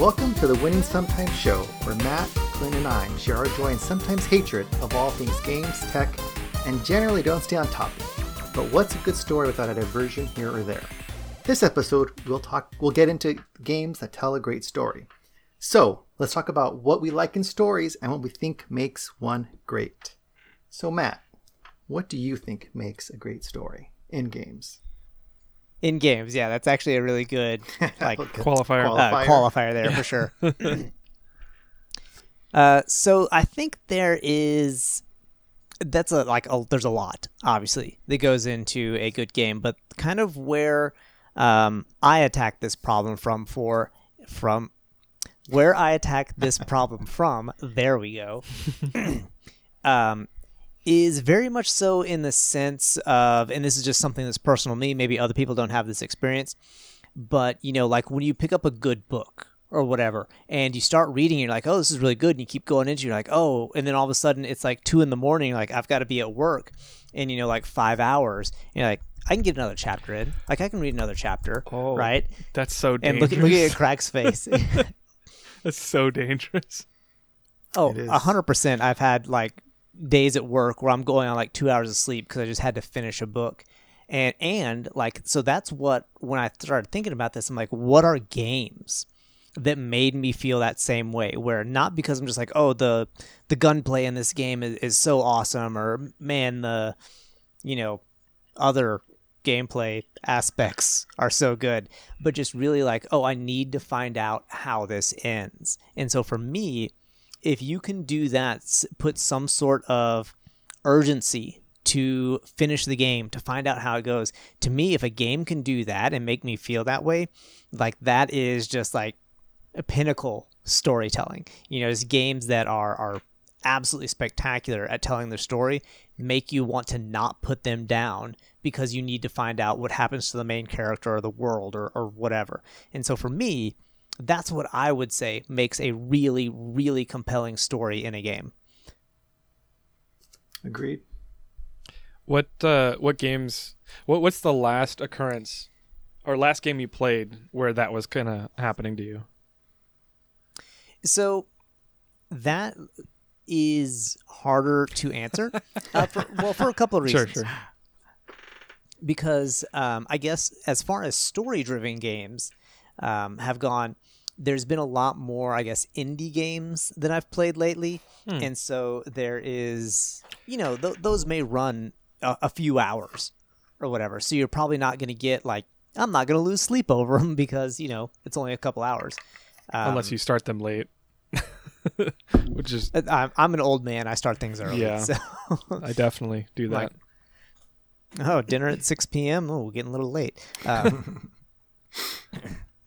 Welcome to the Winning Sometimes show, where Matt, Clint, and I share our joy and sometimes hatred of all things games, tech, and generally don't stay on topic. But what's a good story without a diversion here or there? This episode, we'll talk. We'll get into games that tell a great story. So let's talk about what we like in stories and what we think makes one great. So Matt, what do you think makes a great story in games? In games. Yeah, that's actually a really good like qualifier. Uh, qualifier there for sure. uh, so I think there is that's a like a, there's a lot obviously that goes into a good game, but kind of where um, I attack this problem from for from where I attack this problem from. There we go. um, is very much so in the sense of, and this is just something that's personal to me. Maybe other people don't have this experience, but you know, like when you pick up a good book or whatever, and you start reading, you're like, oh, this is really good, and you keep going into, you're like, oh, and then all of a sudden it's like two in the morning, like I've got to be at work, in you know, like five hours, and you're like, I can get another chapter in, like I can read another chapter, oh, right? That's so dangerous. And look, look at Craig's face. that's so dangerous. Oh, hundred percent. I've had like days at work where I'm going on like two hours of sleep because I just had to finish a book. And and like so that's what when I started thinking about this, I'm like, what are games that made me feel that same way? Where not because I'm just like, oh, the the gunplay in this game is, is so awesome, or man, the you know other gameplay aspects are so good, but just really like, oh, I need to find out how this ends. And so for me, if you can do that, put some sort of urgency to finish the game, to find out how it goes. To me, if a game can do that and make me feel that way, like that is just like a pinnacle storytelling. You know, it's games that are are absolutely spectacular at telling their story make you want to not put them down because you need to find out what happens to the main character or the world or, or whatever. And so for me, that's what I would say makes a really, really compelling story in a game. Agreed. What uh, what games? What what's the last occurrence or last game you played where that was kind of happening to you? So that is harder to answer. uh, for, well, for a couple of reasons. Sure, sure. Because um, I guess as far as story-driven games um, have gone, there's been a lot more, I guess, indie games that I've played lately, hmm. and so there is, you know, th- those may run a-, a few hours or whatever. So you're probably not going to get like, I'm not going to lose sleep over them because you know it's only a couple hours, um, unless you start them late. Which is uh, I'm, I'm an old man. I start things early. Yeah, so. I definitely do that. Like, oh, dinner at six p.m. Oh, we're getting a little late. Um,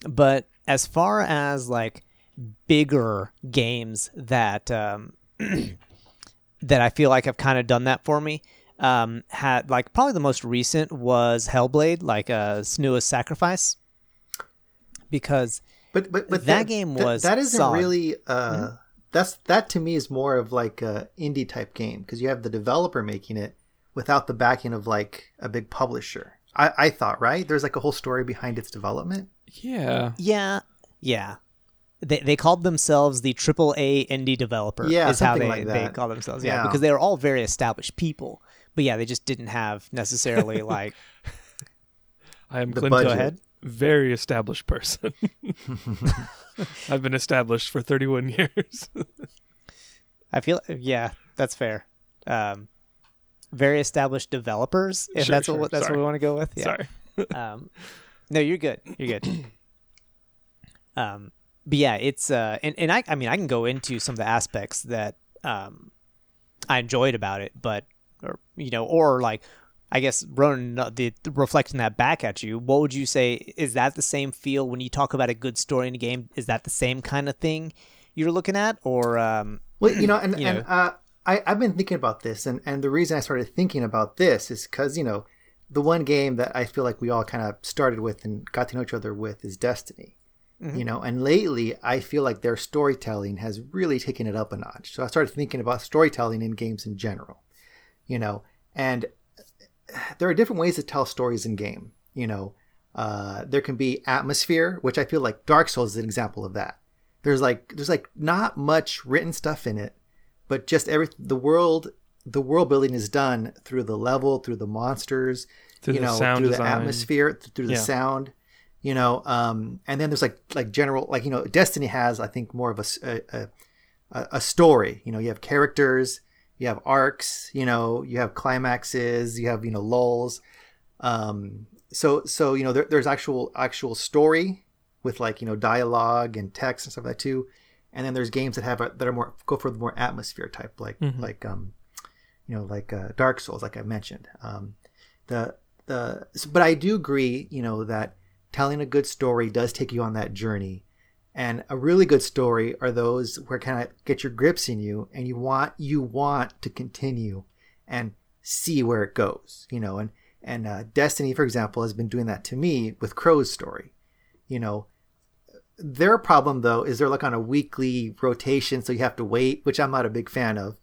but as far as like bigger games that um, that I feel like have kind of done that for me, um, had like probably the most recent was Hellblade, like a uh, Senua's Sacrifice, because but but but that, game was that, that isn't solid. really uh mm-hmm. that's that to me is more of like a indie type game because you have the developer making it without the backing of like a big publisher. I, I thought right there's like a whole story behind its development. Yeah. Yeah. Yeah. They, they called themselves the triple A indie developer. Yeah, is how they, like they call themselves. Yeah, yeah, because they were all very established people. But yeah, they just didn't have necessarily like. I am Clint. Go ahead. Very established person. I've been established for 31 years. I feel yeah, that's fair. Um, very established developers, if sure, that's sure. what that's Sorry. what we want to go with. Yeah. Sorry. um, no, you're good. You're good. um, but yeah, it's uh, and and I I mean I can go into some of the aspects that um I enjoyed about it, but or you know, or like I guess Ronan, the, reflecting that back at you, what would you say? Is that the same feel when you talk about a good story in a game? Is that the same kind of thing you're looking at, or um, well, you know, and you know, and uh, I I've been thinking about this, and and the reason I started thinking about this is because you know the one game that I feel like we all kind of started with and got to know each other with is Destiny. Mm-hmm. You know, and lately I feel like their storytelling has really taken it up a notch. So I started thinking about storytelling in games in general. You know, and there are different ways to tell stories in game. You know, uh, there can be atmosphere, which I feel like Dark Souls is an example of that. there's like there's like not much written stuff in it, but just every the world the world building is done through the level, through the monsters, through you know, through design. the atmosphere, through the yeah. sound, you know. Um, and then there's like like general like you know, Destiny has I think more of a a, a, a story. You know, you have characters, you have arcs, you know, you have climaxes, you have you know lulls. Um, so so you know there, there's actual actual story with like you know dialogue and text and stuff like that too. And then there's games that have a, that are more go for the more atmosphere type, like mm-hmm. like um, you know, like uh, Dark Souls, like I mentioned. Um, the the but I do agree, you know, that telling a good story does take you on that journey. And a really good story are those where kind of get your grips in you, and you want you want to continue and see where it goes, you know. And and uh, Destiny, for example, has been doing that to me with Crow's story. You know, their problem though is they're like on a weekly rotation, so you have to wait, which I'm not a big fan of.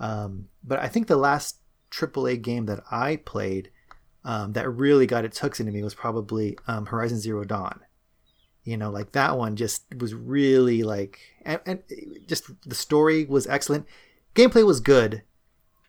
Um, but I think the last AAA game that I played um, that really got its hooks into me was probably um, Horizon Zero Dawn. You know, like that one just was really like, and, and just the story was excellent. Gameplay was good,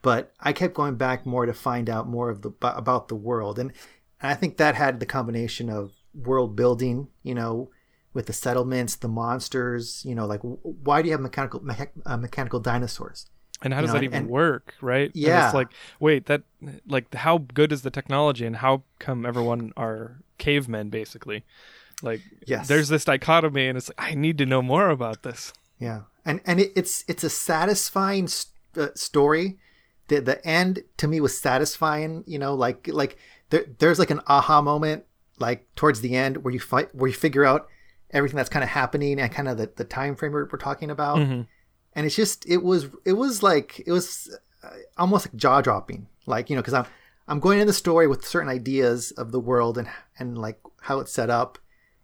but I kept going back more to find out more of the about the world, and, I think that had the combination of world building, you know, with the settlements, the monsters, you know, like why do you have mechanical me- uh, mechanical dinosaurs? And how does know, that even and, work, right? Yeah. And it's like, wait, that like how good is the technology and how come everyone are cavemen basically? Like yes. there's this dichotomy and it's like I need to know more about this. Yeah. And and it, it's it's a satisfying st- uh, story. The the end to me was satisfying, you know, like like there, there's like an aha moment like towards the end where you fight where you figure out everything that's kind of happening and kind of the, the time frame we're, we're talking about. Mm-hmm and it's just it was it was like it was uh, almost like jaw dropping like you know because i'm i'm going in the story with certain ideas of the world and and like how it's set up.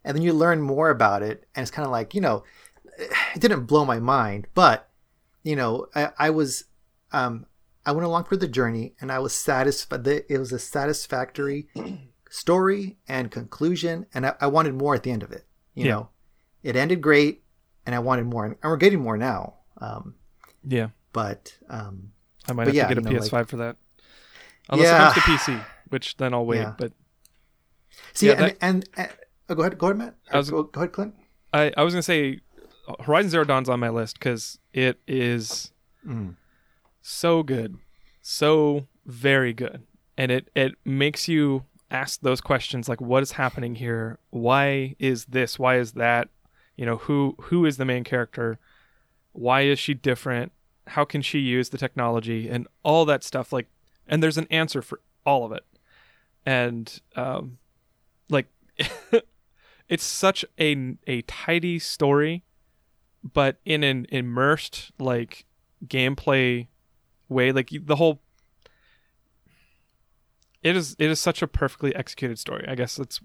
And then you learn more about it and it's kind of like you know it didn't blow my mind but you know i, I was um i went along for the journey and i was satisfied it was a satisfactory story and conclusion and I, I wanted more at the end of it you yeah. know? It ended great and i wanted more and we're getting more now um, yeah. But um, I might have yeah, to get a know, PS5 like, for that. Unless yeah. it comes to PC, which then I'll wait. Yeah. But see, yeah, and, that, and, and oh, go ahead, go ahead, Matt. I was, go, go ahead, Clint. I, I was gonna say Horizon Zero Dawn's on my list because it is mm. so good, so very good, and it it makes you ask those questions like, what is happening here? Why is this? Why is that? You know, who who is the main character? Why is she different? How can she use the technology? And all that stuff like and there's an answer for all of it. And um like it's such a a tidy story but in an immersed like gameplay way like the whole it is it is such a perfectly executed story i guess. It's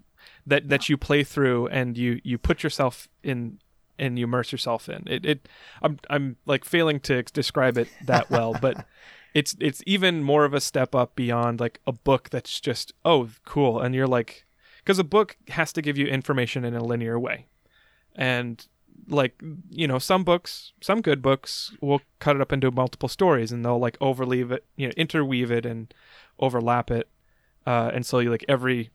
that that you play through and you you put yourself in and you immerse yourself in it. It I'm I'm like failing to describe it that well, but it's it's even more of a step up beyond like a book that's just oh cool, and you're like because a book has to give you information in a linear way, and like you know some books some good books will cut it up into multiple stories and they'll like overleave it you know interweave it and overlap it uh, and so you like every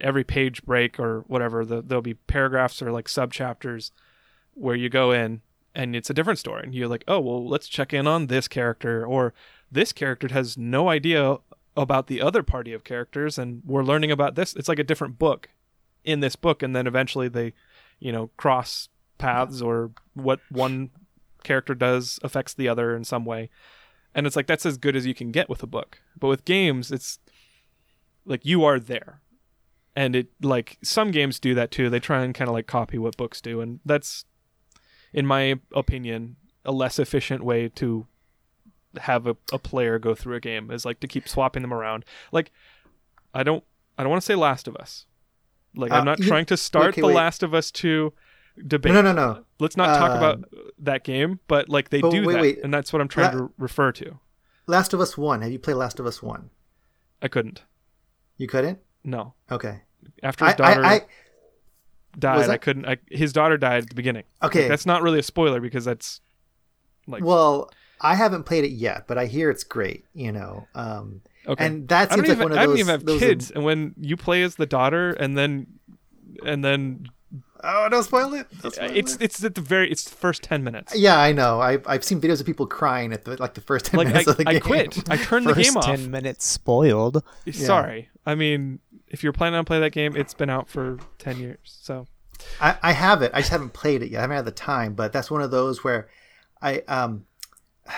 every page break or whatever the, there'll be paragraphs or like sub chapters where you go in and it's a different story. And you're like oh well let's check in on this character or this character has no idea about the other party of characters and we're learning about this. It's like a different book in this book and then eventually they you know cross paths or what one character does affects the other in some way. And it's like that's as good as you can get with a book. But with games it's like you are there. And it like some games do that too. They try and kind of like copy what books do and that's in my opinion, a less efficient way to have a, a player go through a game is like to keep swapping them around. Like I don't I don't want to say Last of Us. Like uh, I'm not trying to start okay, The wait. Last of Us 2 debate. No, no, no. no. Let's not talk about um, that game, but like they do wait, that wait. and that's what I'm trying La- to refer to. Last of Us 1. Have you played Last of Us 1? I couldn't. You couldn't? No. Okay. After his daughter I, I, died. I couldn't. I, his daughter died at the beginning. Okay, like, that's not really a spoiler because that's like. Well, I haven't played it yet, but I hear it's great. You know, um, okay. and that seems like even, one of those. I don't even have kids, are... and when you play as the daughter, and then and then Oh, don't spoil it. Don't spoil it's it. it's at the very it's the first ten minutes. Yeah, I know. I I've seen videos of people crying at the like the first ten like, minutes I, of the game. I quit. I turned the game off. Ten minutes spoiled. Sorry. Yeah. I mean, if you're planning on playing that game, it's been out for ten years. So I, I have it. I just haven't played it yet. I haven't had the time. But that's one of those where I um.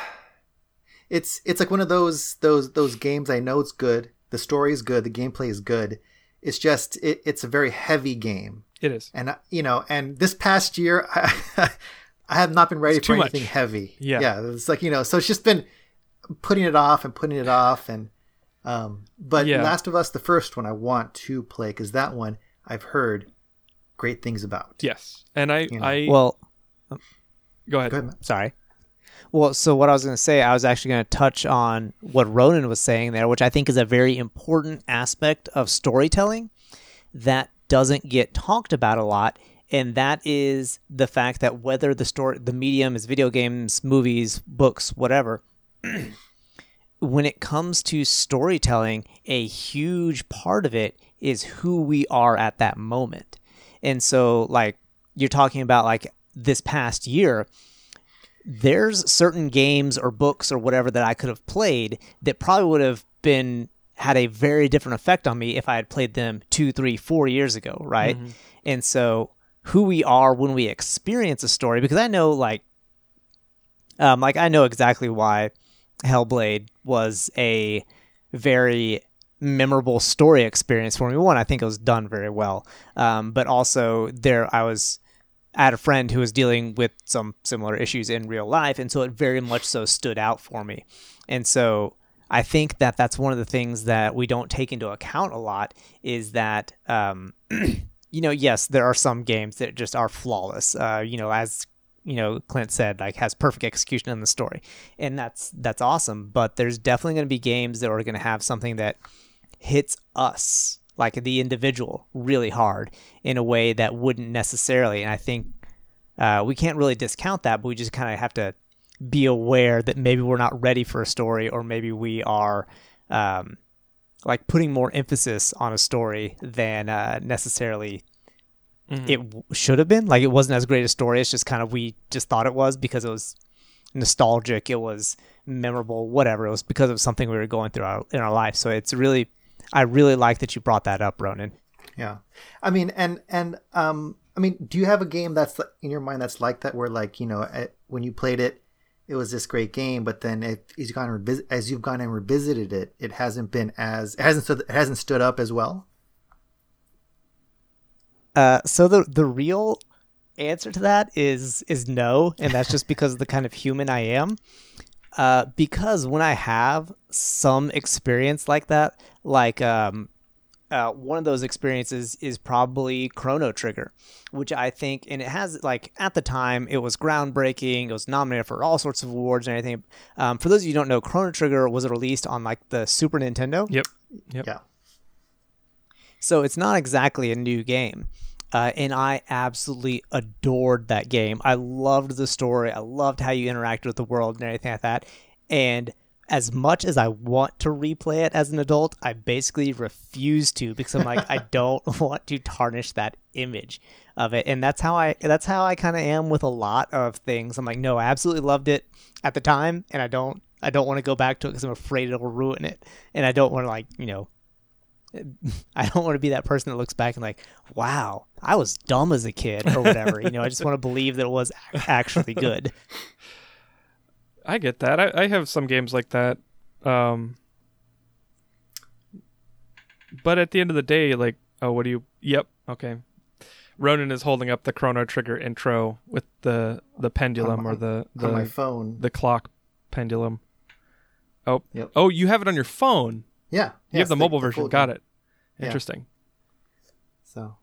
It's it's like one of those those those games. I know it's good. The story is good. The gameplay is good. It's just it, it's a very heavy game it is. And, uh, you know, and this past year, I, I have not been ready it's for anything much. heavy. Yeah. Yeah. It's like, you know, so it's just been putting it off and putting it off. And, um, but yeah. Last of Us, the first one, I want to play because that one I've heard great things about. Yes. And I, you know. I, well, go ahead. Go ahead Sorry. Well, so what I was going to say, I was actually going to touch on what Ronan was saying there, which I think is a very important aspect of storytelling that doesn't get talked about a lot and that is the fact that whether the story the medium is video games movies books whatever when it comes to storytelling a huge part of it is who we are at that moment and so like you're talking about like this past year there's certain games or books or whatever that I could have played that probably would have been had a very different effect on me if I had played them two, three, four years ago, right? Mm-hmm. And so who we are when we experience a story, because I know like um, like I know exactly why Hellblade was a very memorable story experience for me. One, I think it was done very well, um, but also there I was had a friend who was dealing with some similar issues in real life, and so it very much so stood out for me. And so I think that that's one of the things that we don't take into account a lot is that, um, you know, yes, there are some games that just are flawless. Uh, you know, as you know, Clint said, like has perfect execution in the story, and that's that's awesome. But there's definitely going to be games that are going to have something that hits us, like the individual, really hard in a way that wouldn't necessarily. And I think uh, we can't really discount that, but we just kind of have to be aware that maybe we're not ready for a story or maybe we are um, like putting more emphasis on a story than uh, necessarily mm-hmm. it w- should have been. Like it wasn't as great a story. It's just kind of we just thought it was because it was nostalgic. It was memorable whatever. It was because of something we were going through our, in our life. So it's really i really like that you brought that up ronan. Yeah. I mean and and um i mean do you have a game that's in your mind that's like that where like you know when you played it it was this great game, but then it, as, you've gone and revis- as you've gone and revisited it, it hasn't been as it hasn't stood, it hasn't stood up as well. Uh, so the the real answer to that is is no, and that's just because of the kind of human I am. Uh, because when I have some experience like that, like um, uh, one of those experiences is probably Chrono Trigger, which I think, and it has like at the time it was groundbreaking. It was nominated for all sorts of awards and everything. Um, for those of you who don't know, Chrono Trigger was released on like the Super Nintendo. Yep. Yep. Yeah. So it's not exactly a new game. Uh, and I absolutely adored that game. I loved the story. I loved how you interacted with the world and everything like that. And as much as I want to replay it as an adult, I basically refuse to because I'm like I don't want to tarnish that image of it. And that's how I that's how I kind of am with a lot of things. I'm like, no, I absolutely loved it at the time and I don't I don't want to go back to it because I'm afraid it'll ruin it. And I don't want to like, you know, I don't want to be that person that looks back and like, wow, I was dumb as a kid or whatever. you know, I just want to believe that it was actually good. I get that. I, I have some games like that. Um, but at the end of the day, like, oh, what do you? Yep, okay. Ronan is holding up the Chrono Trigger intro with the the pendulum on, or the the on my phone, the clock pendulum. Oh, yep. oh, you have it on your phone. Yeah, you yes, have the, the mobile the version. Got it. Interesting. Yeah. So,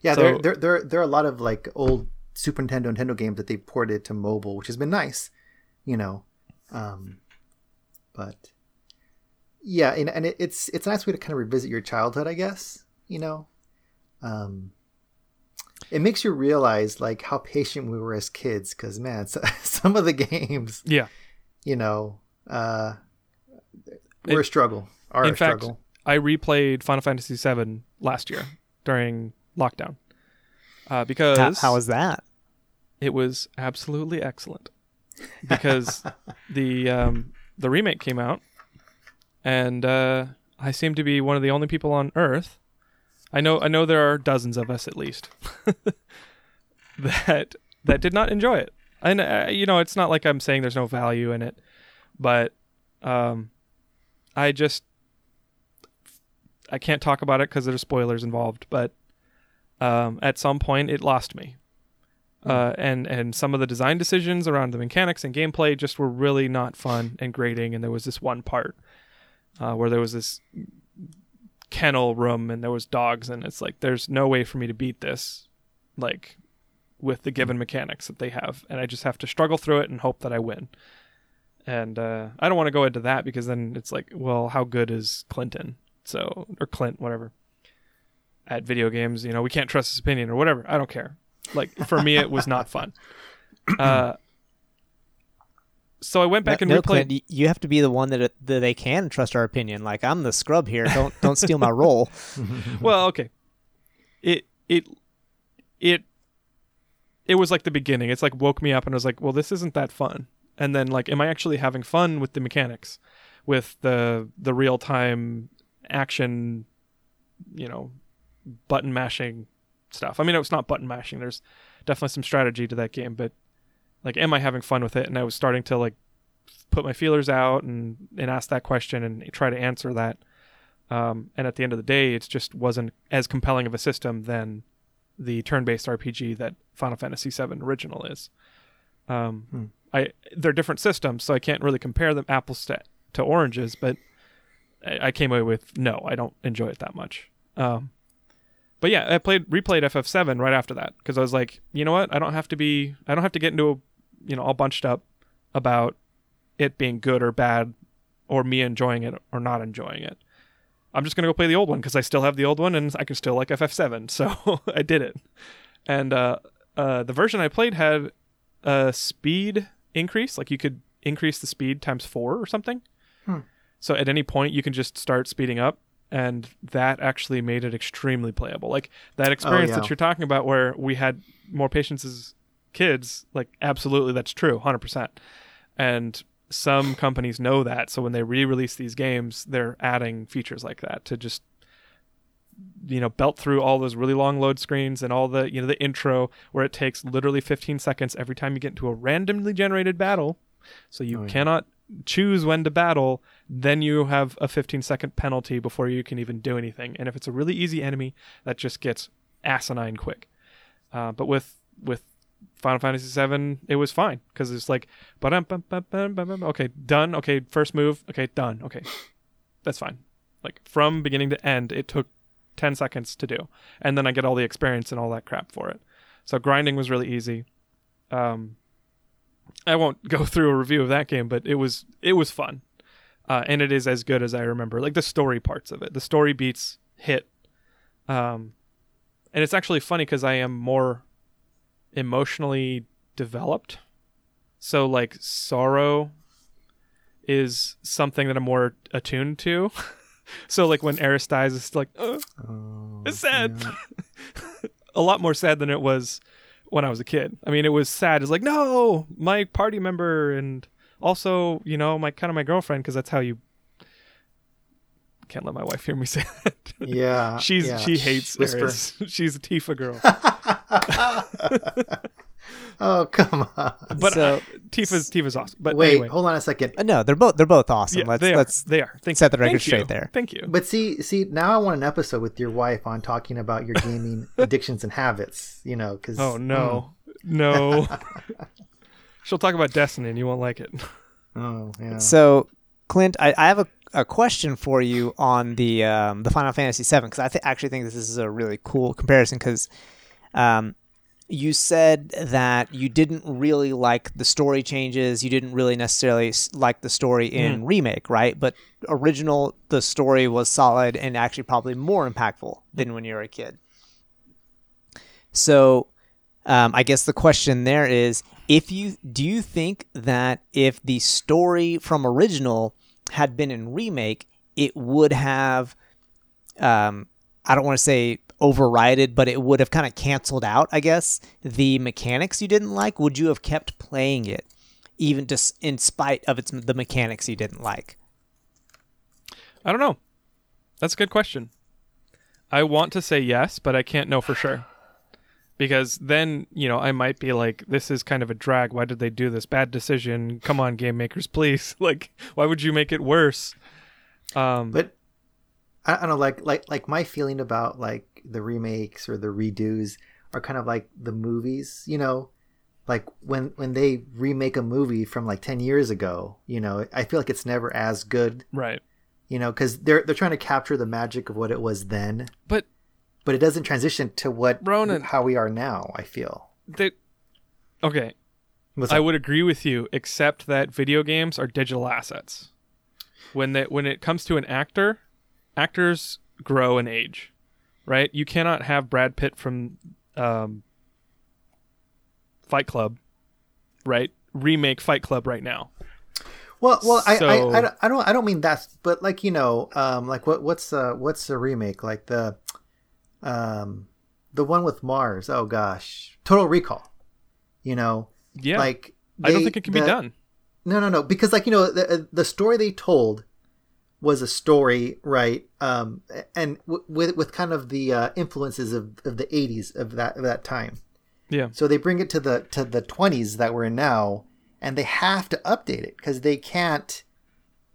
yeah, so, there, there, there, there are a lot of like old Super Nintendo, Nintendo games that they ported to mobile, which has been nice you know um but yeah and, and it, it's it's a nice way to kind of revisit your childhood i guess you know um it makes you realize like how patient we were as kids. Because man, some of the games, yeah, you know, uh, we're it, a struggle. Are in a fact, struggle. I replayed Final Fantasy VII last year during lockdown uh, because how, how was that? It was absolutely excellent because the um, the remake came out, and uh, I seem to be one of the only people on Earth. I know I know there are dozens of us at least that that did not enjoy it. And uh, you know, it's not like I'm saying there's no value in it, but um, I just I can't talk about it because there's spoilers involved. But um, at some point, it lost me. Hmm. Uh, and and some of the design decisions around the mechanics and gameplay just were really not fun and grating. And there was this one part uh, where there was this kennel room and there was dogs, and it's like there's no way for me to beat this, like with the given mechanics that they have, and I just have to struggle through it and hope that I win. And uh, I don't want to go into that because then it's like, well, how good is Clinton? So or Clint, whatever. At video games, you know, we can't trust his opinion or whatever. I don't care. Like for me, it was not fun. Uh, so I went back no, and no, replayed. Clint, you have to be the one that, that they can trust our opinion. Like I'm the scrub here. Don't don't steal my role. well, okay. It it it it was like the beginning. It's like woke me up and I was like, well, this isn't that fun. And then like, am I actually having fun with the mechanics, with the the real time action, you know, button mashing stuff? I mean, it's not button mashing. There's definitely some strategy to that game, but like am i having fun with it and i was starting to like put my feelers out and and ask that question and try to answer that um, and at the end of the day it just wasn't as compelling of a system than the turn-based rpg that final fantasy VII original is um, hmm. i they're different systems so i can't really compare them apples to, to oranges but I, came away with no i don't enjoy it that much um, but yeah, I played replayed FF7 right after that because I was like, you know what? I don't have to be I don't have to get into a you know all bunched up about it being good or bad or me enjoying it or not enjoying it. I'm just gonna go play the old one because I still have the old one and I can still like FF7. So I did it, and uh, uh, the version I played had a speed increase, like you could increase the speed times four or something. So at any point you can just start speeding up, and that actually made it extremely playable. Like that oh, experience oh, yeah. that you're talking about, where we had more patience as kids, like absolutely that's true, hundred percent. And some companies know that, so when they re-release these games, they're adding features like that to just you know belt through all those really long load screens and all the you know the intro where it takes literally 15 seconds every time you get into a randomly generated battle so you oh, yeah. cannot choose when to battle then you have a 15 second penalty before you can even do anything and if it's a really easy enemy that just gets asinine quick uh, but with with Final Fantasy VII, it was fine because it's like, okay, done. Okay, first move. Okay, done. Okay, that's fine. Like from beginning to end, it took 10 seconds to do. And then I get all the experience and all that crap for it. So grinding was really easy. Um, I won't go through a review of that game, but it was it was fun, uh, and it is as good as I remember. Like the story parts of it, the story beats hit, um, and it's actually funny because I am more emotionally developed. So like sorrow is something that I'm more attuned to. so like when Aeris dies, it's like, oh, it's sad. Yeah. a lot more sad than it was when I was a kid. I mean, it was sad. It's like, no, my party member, and also, you know, my kind of my girlfriend, because that's how you can't let my wife hear me say that. Yeah, she's yeah. she hates Aeris. She's a Tifa girl. oh come on! But so, uh, Tifa's Tifa's awesome. But wait, anyway. hold on a second. Uh, no, they're both they're both awesome. Yeah, let's they are. let's they are. Thank set the record straight there. Thank you. But see, see, now I want an episode with your wife on talking about your gaming addictions and habits. You know, because oh no, mm. no. She'll talk about Destiny, and you won't like it. Oh yeah. So, Clint, I, I have a a question for you on the um, the Final Fantasy VII because I th- actually think this is a really cool comparison because um, you said that you didn't really like the story changes. You didn't really necessarily like the story in mm. remake, right? But original, the story was solid and actually probably more impactful than when you were a kid. So, um, I guess the question there is, if you do you think that if the story from original had been in remake, it would have, um, I don't want to say overrided, but it would have kind of canceled out, I guess, the mechanics you didn't like. Would you have kept playing it, even just in spite of its the mechanics you didn't like? I don't know. That's a good question. I want to say yes, but I can't know for sure. Because then, you know, I might be like, this is kind of a drag. Why did they do this? Bad decision. Come on, game makers, please. Like, why would you make it worse? Um, but I, don't know, like, like, like my feeling about like the remakes or the redos are kind of like the movies, you know, like when when they remake a movie from like 10 years ago, you know, I feel like it's never as good. Right. You know, cuz they're they're trying to capture the magic of what it was then. But but it doesn't transition to what Ronan, how we are now, I feel. That Okay. I would agree with you except that video games are digital assets. When that when it comes to an actor, actors grow and age right? You cannot have Brad Pitt from um, Fight Club, right? Remake Fight Club right now. Well, well, so, I, I, I, don't, I don't mean that, but like you know, um, like what, what's, uh, what's the remake? Like the, um, the one with Mars. Oh gosh, Total Recall. You know, yeah. Like they, I don't think it can the, be done. No, no, no, because like you know, the the story they told was a story, right? Um, and w- with with kind of the uh, influences of, of the '80s of that of that time. Yeah. So they bring it to the to the 20s that we're in now, and they have to update it because they can't,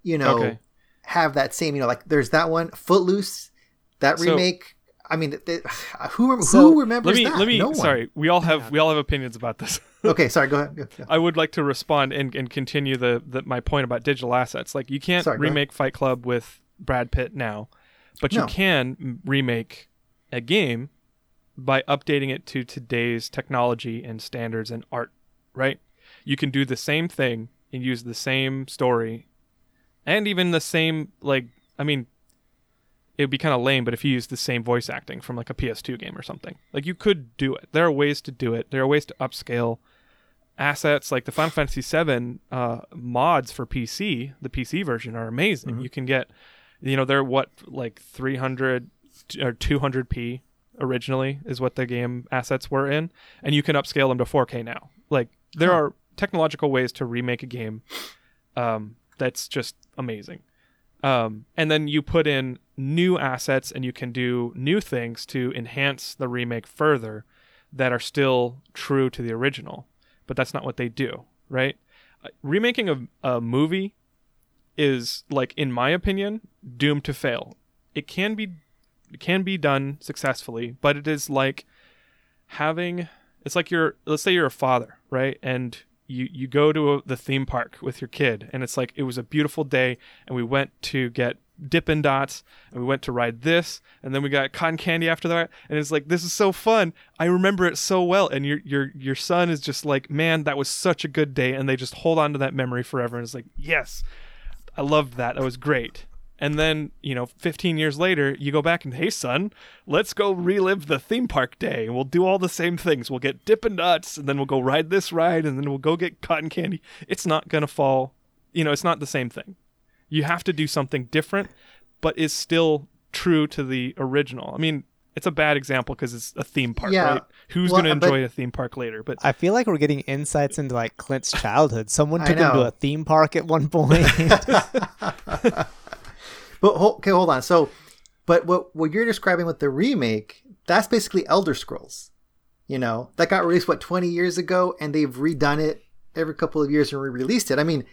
you know, okay. have that same. You know, like there's that one, Footloose, that so, remake. I mean, they, who so who remembers let me, that? Let me. No sorry, we all have we all have opinions about this. okay, sorry. Go ahead. I would like to respond and, and continue the, the my point about digital assets. Like you can't sorry, remake Fight Club with Brad Pitt now, but you no. can remake a game by updating it to today's technology and standards and art. Right? You can do the same thing and use the same story, and even the same like I mean it would be kind of lame, but if you use the same voice acting from like a PS2 game or something, like you could do it. There are ways to do it. There are ways to upscale assets. Like the Final Fantasy VII uh, mods for PC, the PC version, are amazing. Mm-hmm. You can get, you know, they're what like 300 or 200p originally is what the game assets were in, and you can upscale them to 4K now. Like there huh. are technological ways to remake a game um, that's just amazing. Um, and then you put in new assets and you can do new things to enhance the remake further that are still true to the original. But that's not what they do, right? Uh, remaking a, a movie is like in my opinion doomed to fail. It can be it can be done successfully, but it is like having it's like you're let's say you're a father, right? And you you go to a, the theme park with your kid and it's like it was a beautiful day and we went to get Dippin' Dots and we went to ride this and then we got cotton candy after that and it's like this is so fun. I remember it so well and your your your son is just like man that was such a good day and they just hold on to that memory forever and it's like yes i loved that. That was great and then, you know, 15 years later, you go back and, hey, son, let's go relive the theme park day. We'll do all the same things. We'll get Dippin' Dots, and then we'll go ride this ride, and then we'll go get cotton candy. It's not going to fall, you know, it's not the same thing. You have to do something different, but is still true to the original. I mean, it's a bad example because it's a theme park, yeah. right? Who's well, going to enjoy a theme park later? But I feel like we're getting insights into like Clint's childhood. Someone took him to a theme park at one point. But okay, hold on. So, but what what you're describing with the remake, that's basically Elder Scrolls. You know, that got released what 20 years ago, and they've redone it every couple of years and re-released it. I mean,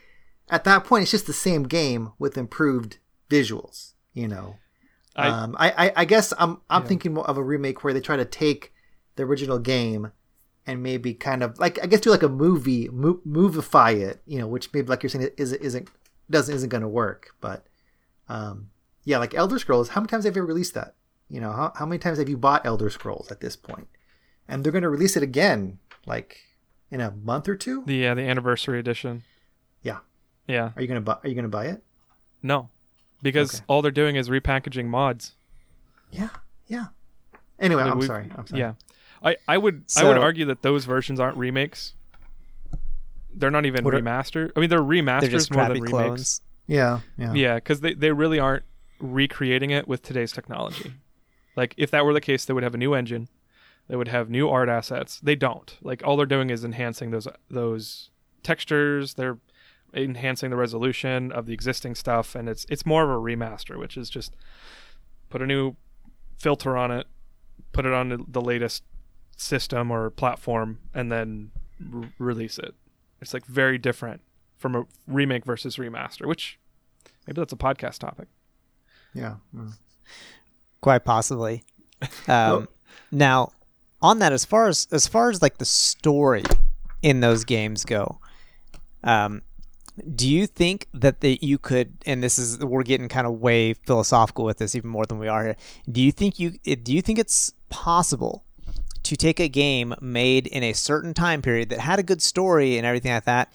at that point, it's just the same game with improved visuals. You know, I um, I, I, I, guess I'm I'm yeah. thinking of a remake where they try to take the original game and maybe kind of like I guess do like a movie, mo- movify it. You know, which maybe like you're saying isn't isn't doesn't isn't going to work, but um, yeah, like Elder Scrolls. How many times have you released that? You know, how, how many times have you bought Elder Scrolls at this point? And they're going to release it again, like in a month or two. The yeah, the anniversary edition. Yeah. Yeah. Are you gonna buy? Are you gonna buy it? No, because okay. all they're doing is repackaging mods. Yeah. Yeah. Anyway, I mean, I'm sorry. I'm sorry. Yeah. I, I would so, I would argue that those versions aren't remakes. They're not even remastered. I mean, they're remasters they're more than remakes. Clones. Yeah, yeah, yeah. Because they they really aren't recreating it with today's technology. Like if that were the case, they would have a new engine, they would have new art assets. They don't. Like all they're doing is enhancing those those textures. They're enhancing the resolution of the existing stuff, and it's it's more of a remaster, which is just put a new filter on it, put it on the latest system or platform, and then r- release it. It's like very different from a remake versus remaster, which maybe that's a podcast topic. Yeah, quite possibly. Um, now, on that, as far as as far as like the story in those games go, um, do you think that that you could and this is we're getting kind of way philosophical with this even more than we are here do you think you do you think it's possible to take a game made in a certain time period that had a good story and everything like that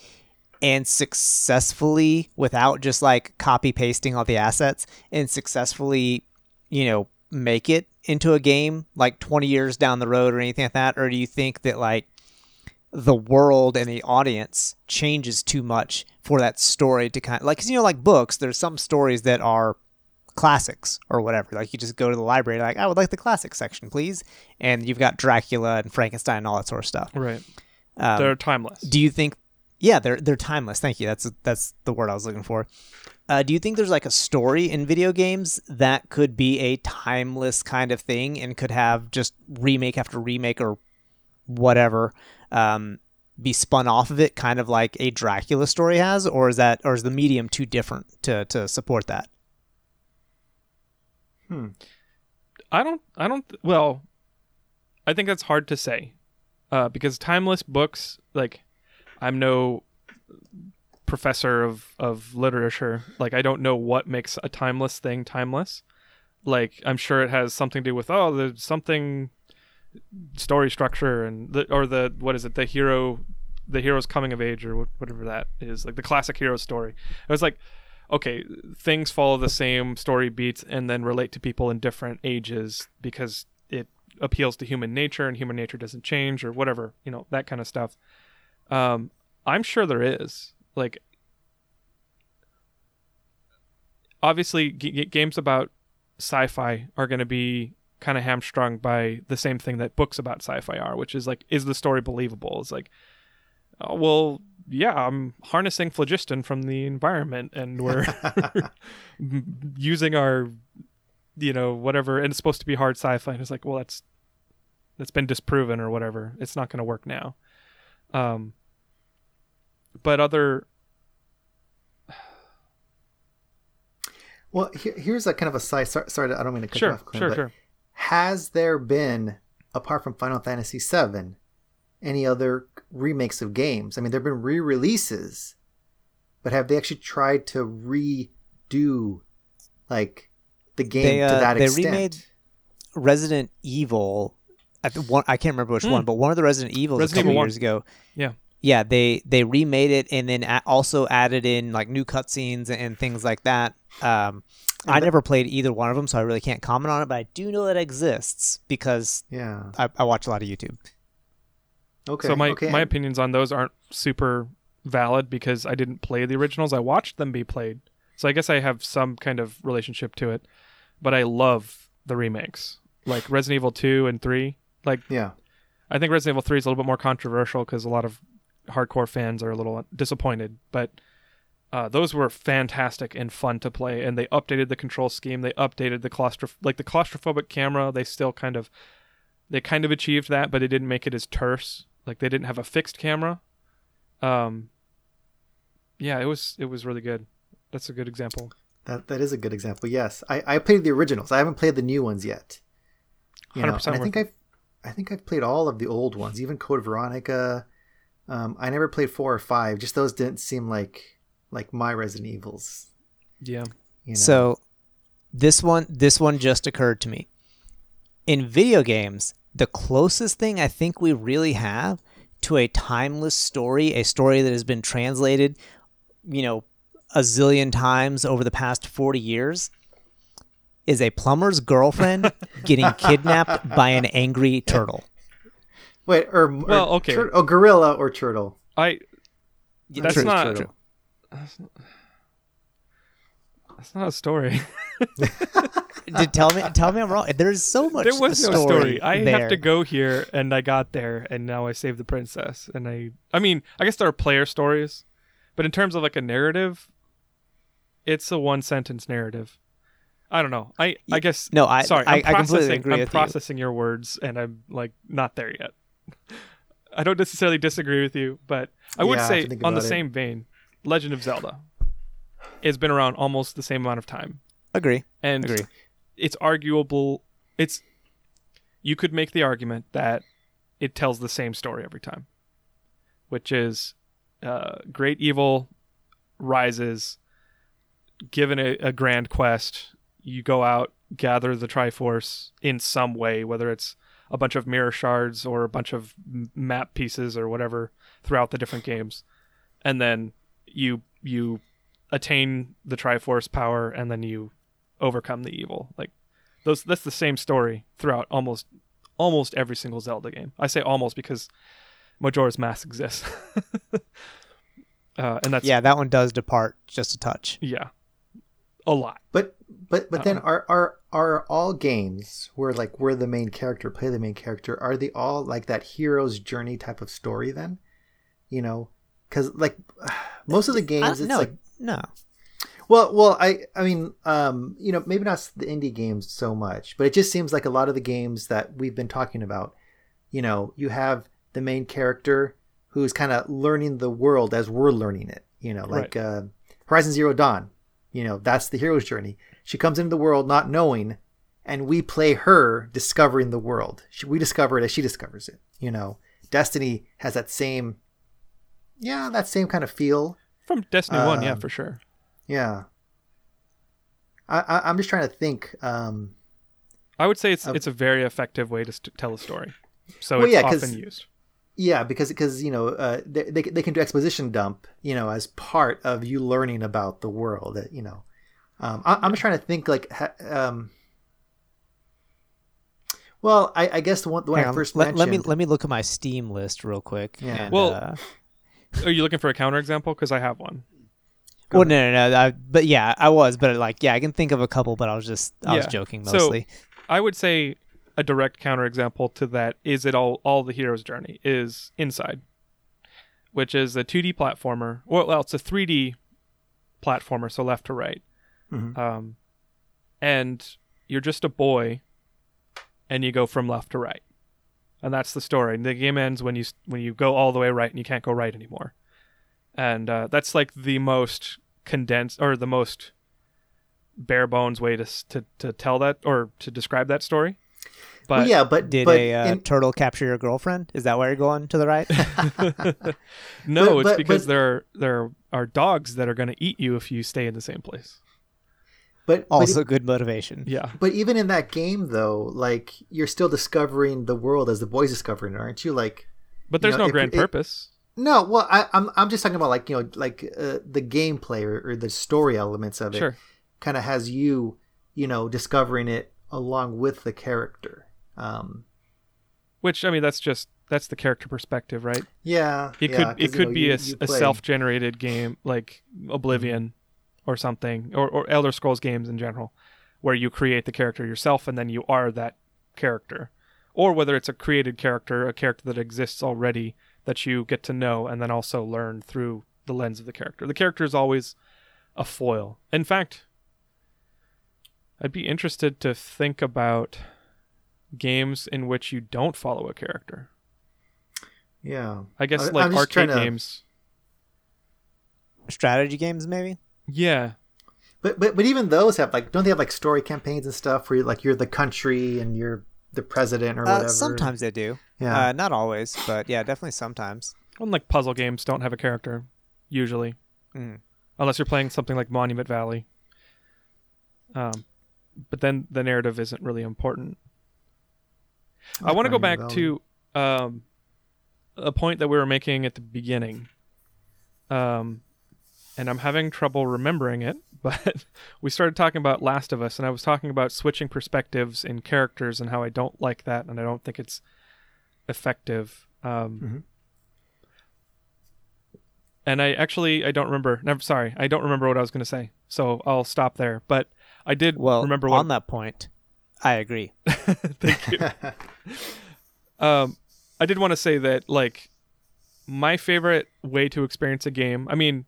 and successfully without just like copy pasting all the assets and successfully you know make it into a game like 20 years down the road or anything like that? Or do you think that like the world and the audience changes too much for that story to kind of like cause, you know like books there's some stories that are classics or whatever. Like you just go to the library like i would like the classic section please. And you've got dracula and frankenstein and all that sort of stuff. Right. Um, they're timeless. do you think yeah they're they're timeless thank you that's that's the word i was looking for uh, do you think there's like a story in video games that could be a timeless kind of thing and could have just remake after remake or whatever um, be spun off of it, kind of like a Dracula story has, or is that, or is the medium too different to to support that? Hmm. I don't. I don't. Well, I think that's hard to say, uh, because timeless books, like, I'm no professor of of literature. Like, I don't know what makes a timeless thing timeless. Like, I'm sure it has something to do with oh, there's something story structure and the or the what is it the hero the hero's coming of age or whatever that is like the classic hero story it was like okay things follow the same story beats and then relate to people in different ages because it appeals to human nature and human nature doesn't change or whatever you know that kind of stuff um i'm sure there is like obviously g- games about sci-fi are going to be kind of hamstrung by the same thing that books about sci-fi are, which is like, is the story believable? It's like, oh, well, yeah, I'm harnessing phlogiston from the environment, and we're using our, you know, whatever, and it's supposed to be hard sci-fi, and it's like, well, that's that's been disproven or whatever. It's not going to work now. Um, but other Well, here, here's a kind of a side. Sorry, sorry, I don't mean to cut sure, you off. Clint, sure, sure has there been, apart from Final Fantasy VII, any other remakes of games? I mean, there have been re releases, but have they actually tried to redo, like, the game they, uh, to that they extent? They remade Resident Evil. I, one, I can't remember which mm. one, but one of the Resident Evils Resident a couple Evil years 1. ago. Yeah. Yeah, they they remade it and then also added in like new cutscenes and things like that. Um, I never played either one of them, so I really can't comment on it. But I do know that it exists because yeah, I, I watch a lot of YouTube. Okay. So my okay. my opinions on those aren't super valid because I didn't play the originals. I watched them be played, so I guess I have some kind of relationship to it. But I love the remakes, like Resident Evil two and three. Like yeah, I think Resident Evil three is a little bit more controversial because a lot of hardcore fans are a little disappointed, but uh, those were fantastic and fun to play, and they updated the control scheme. They updated the claustroph like the claustrophobic camera. They still kind of they kind of achieved that, but they didn't make it as terse. Like they didn't have a fixed camera. Um, yeah, it was it was really good. That's a good example. That that is a good example. Yes, I I played the originals. I haven't played the new ones yet. You know, and I think I've I think I've played all of the old ones, even Code Veronica. Um, I never played four or five. Just those didn't seem like like my Resident Evils. Yeah. You know? So this one this one just occurred to me. In video games, the closest thing I think we really have to a timeless story, a story that has been translated, you know, a zillion times over the past 40 years, is a plumber's girlfriend getting kidnapped by an angry turtle. Wait, or, or Well, okay. tur- oh, gorilla or turtle. I Yeah, That's not- true. that's not a story. Did, tell me, tell me I'm wrong. There's so much. there was no story. story. I there. have to go here, and I got there, and now I saved the princess. And I, I mean, I guess there are player stories, but in terms of like a narrative, it's a one sentence narrative. I don't know. I, I guess. No, I- sorry. I- I'm I completely agree I'm with you. processing your words, and I'm like not there yet. I don't necessarily disagree with you, but I would Yeah, say think on the it. same vein, Legend of Zelda has been around almost the same amount of time agree. and Agree. it's arguable it's you could make the argument that it tells the same story every time which is uh, great evil rises given a, a grand quest you go out gather the triforce in some way whether it's a bunch of mirror shards or a bunch of map pieces or whatever throughout the different games. And then you you attain the triforce power and then you overcome the evil. Like those that's the same story throughout almost almost every single zelda game. I say almost because majora's mask exists. Uh, and that's Yeah, that one does depart just a touch. yeah. A lot. But but but then are are are all games where like we're the main character, play the main character, are they all like that hero's journey type of story then? You know, because like most of the games, it's no, like no. well, well, I I mean, um, you know, maybe not the indie games so much, but it just seems like a lot of the games that we've been talking about, you know, you have the main character who's kind of learning the world as we're learning it. You know, like uh, Horizon Zero Dawn. You know, that's the hero's journey. She comes into the world not knowing, and we play her discovering the world. She, we discover it as she discovers it. You know, Destiny has that same, yeah, that same kind of feel. from destiny 1 yeah Um, for sure Yeah. I, I I'm just trying to think. Um, i would say it's um, it's a very effective way to st- tell a story so Well, it's yeah, often used yeah, because because you know uh, they, they they can do exposition dump, you know, as part of you learning about the world. That you know, um, I, I'm just trying to think like, ha, um, well, I, I guess the one the one Hang I first let, mentioned. let me let me look at my Steam list real quick. Yeah. and, Well, uh, are you looking for a counterexample because i have one well, no, no, no. I, but yeah, I was, but like, yeah, I can think of a couple, but I was just, I was Yeah. joking So- mostly. I would say a direct counterexample to that is it all all the hero's journey is Inside, which is a 2D platformer. Well, well it's a 3D platformer, so left to right. Mhm. Um, and you're just a boy, and you go from left to right, and that's the story. And the game ends when you when you go all the way right and you can't go right anymore. And uh, that's like the most condensed or the most bare bones way to to to tell that or to describe that story. But well, yeah, but Did but a uh, in- turtle capture your girlfriend? Is that why you're going to the right? no, But- it's but- because but- there there are dogs that are going to eat you if you stay in the same place. But but also, good motivation. Yeah. But even in that game, though, like you're still discovering the world as the boy's discovering it, aren't you? Like, But You there's know, no if- grand it- purpose. no, well, I, I'm I'm just talking about like you know like uh, the gameplay or, or the story elements of it. Sure. Kind of has you, you know, discovering it along with the character. Um, Which I mean that's just that's the character perspective, right? yeah, It yeah, could 'cause, it you could know, be you- a s- you a, self-generated game like Oblivion or something or or Elder Scrolls games in general where you create the character yourself and then you are that character. Or whether it's a created character, a character that exists already that you get to know and then also learn through the lens of the character. The character is always a foil. In fact, I'd be interested to think about games in which you don't follow a character. Yeah, I guess I- like I'm just arcade trying to- games. Strategy games, maybe. Yeah. but but but even those have like don't they have like story campaigns and stuff where you're like you're the country and you're the president or Uh, whatever. sometimes they do. Yeah. Uh, not always, but yeah, definitely sometimes. Unlike puzzle games, don't have a character usually, Mm. unless you're playing something like Monument Valley. Um, but then the narrative isn't really important. I want to go back to um, a point that we were making at the beginning, um, and I'm having trouble remembering it. But we started talking about Last of Us, and I was talking about switching perspectives in characters and how I don't like that, and I don't think it's effective. Um, mm-hmm. And I actually I don't remember. Never, sorry, I don't remember what I was going to say. So I'll stop there. But I did well, remember what, on that point. I agree. Thank you. um, I did want to say that like my favorite way to experience a game. I mean,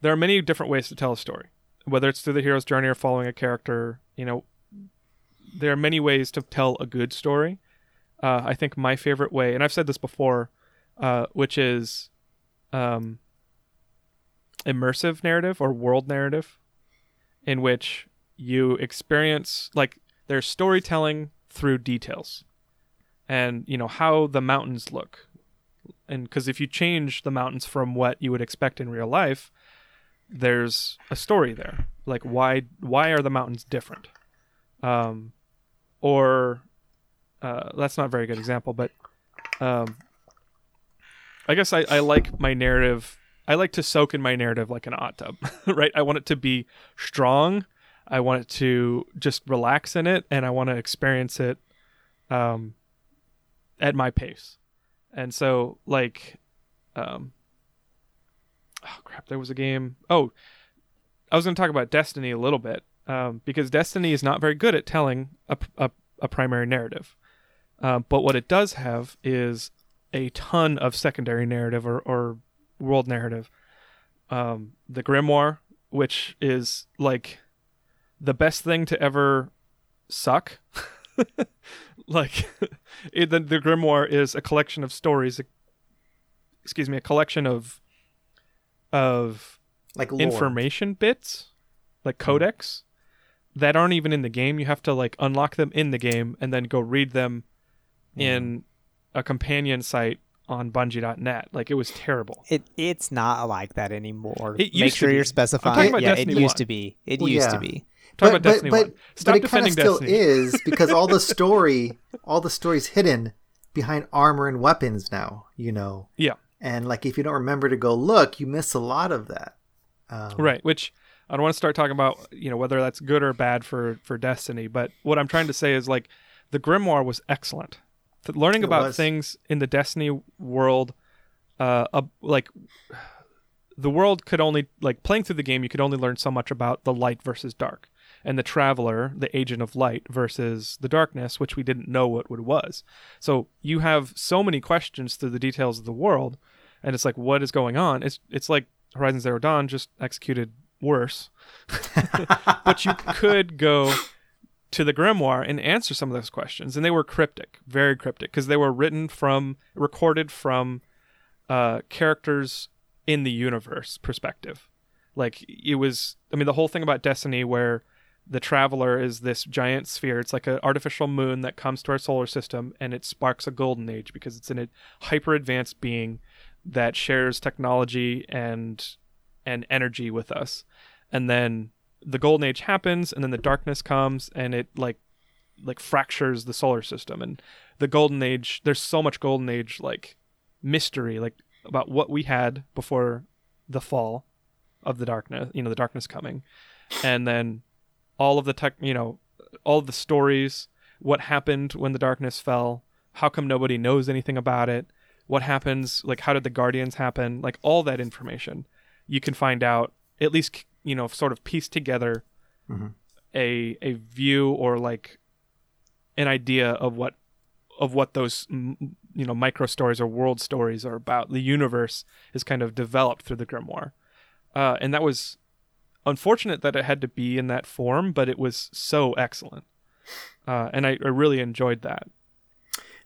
there are many different ways to tell a story, whether it's through the hero's journey or following a character. You know, there are many ways to tell a good story. Uh, I think my favorite way, and I've said this before, uh, which is um, immersive narrative or world narrative, in which you experience like there's storytelling through details, and you know how the mountains look, and because if you change the mountains from what you would expect in real life, there's a story there. Like why why are the mountains different? Um, or uh, that's not a very good example, but um, I guess I, I like my narrative. I like to soak in my narrative like an hot tub, right? I want it to be strong. I want it to just relax in it, and I want to experience it um, at my pace. And so, like, um, oh crap, there was a game. Oh, I was going to talk about Destiny a little bit um, because Destiny is not very good at telling a, a, a primary narrative. Uh, but what it does have is a ton of secondary narrative or, or world narrative. Um, the Grimoire, which is like the best thing to ever suck. like it, the, the Grimoire is a collection of stories. Excuse me, a collection of of like lore. information bits, like hmm. codex, that aren't even in the game. You have to like unlock them in the game and then go read them mm. in a companion site on bungie.net. Like it was terrible. It it's not like that anymore. It Make sure you're specifying. Yeah, Destiny it used 1. to be. It well, used yeah. to be. Talk but, about Destiny but, 1. Stop but it defending still Destiny. is because all the story all the story's hidden behind armor and weapons now, you know. Yeah. And like if you don't remember to go look, you miss a lot of that. Um, right, which I don't want to start talking about, you know, whether that's good or bad for for Destiny, but what I'm trying to say is like the Grimoire was excellent. learning about was. things in the Destiny world uh, uh like the world could only like playing through the game you could only learn so much about the light versus dark and the traveler the agent of light versus the darkness which we didn't know what it was so you have so many questions through the details of the world and it's like what is going on it's it's like horizon zero dawn just executed worse. but you could go to the grimoire and answer some of those questions, and they were cryptic, very cryptic, because they were written from, recorded from uh, characters in the universe perspective. Like it was, I mean, the whole thing about Destiny, where the traveler is this giant sphere. It's like an artificial moon that comes to our solar system, and it sparks a golden age because it's a hyper advanced being that shares technology and and energy with us. And then the golden age happens and then the darkness comes and it like like fractures the solar system and the golden age there's so much golden age like mystery like about what we had before the fall of the darkness, you know, the darkness coming. And then all of the tech, you know, all of the stories, what happened when the darkness fell, how come nobody knows anything about it, what happens, like how did the guardians happen, like all that information you can find out at least you know sort of piece together mm-hmm. a a view or like an idea of what of what those you know micro stories or world stories are about. The universe is kind of developed through the grimoire, uh, and that was unfortunate that it had to be in that form, but it was so excellent, uh, and I, I really enjoyed that.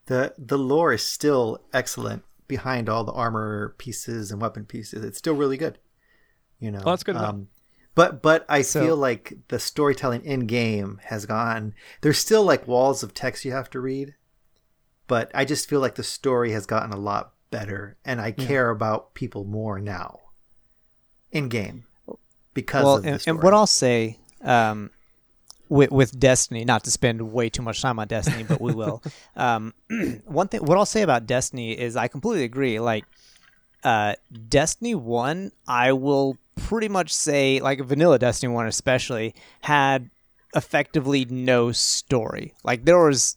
the The lore is still excellent behind all the armor pieces and weapon pieces. It's still really good. You know, oh, that's good. Um, but but I so, feel like the storytelling in game has gone. There's still like walls of text you have to read, but I just feel like the story has gotten a lot better, and I care yeah. about people more now in game because well, and, and, what I'll say um, with with Destiny, not to spend way too much time on Destiny, but we will. um, one thing, what I'll say about Destiny is I completely agree. Like uh, Destiny One, I will pretty much say, like vanilla Destiny 1 especially, had effectively no story. Like there was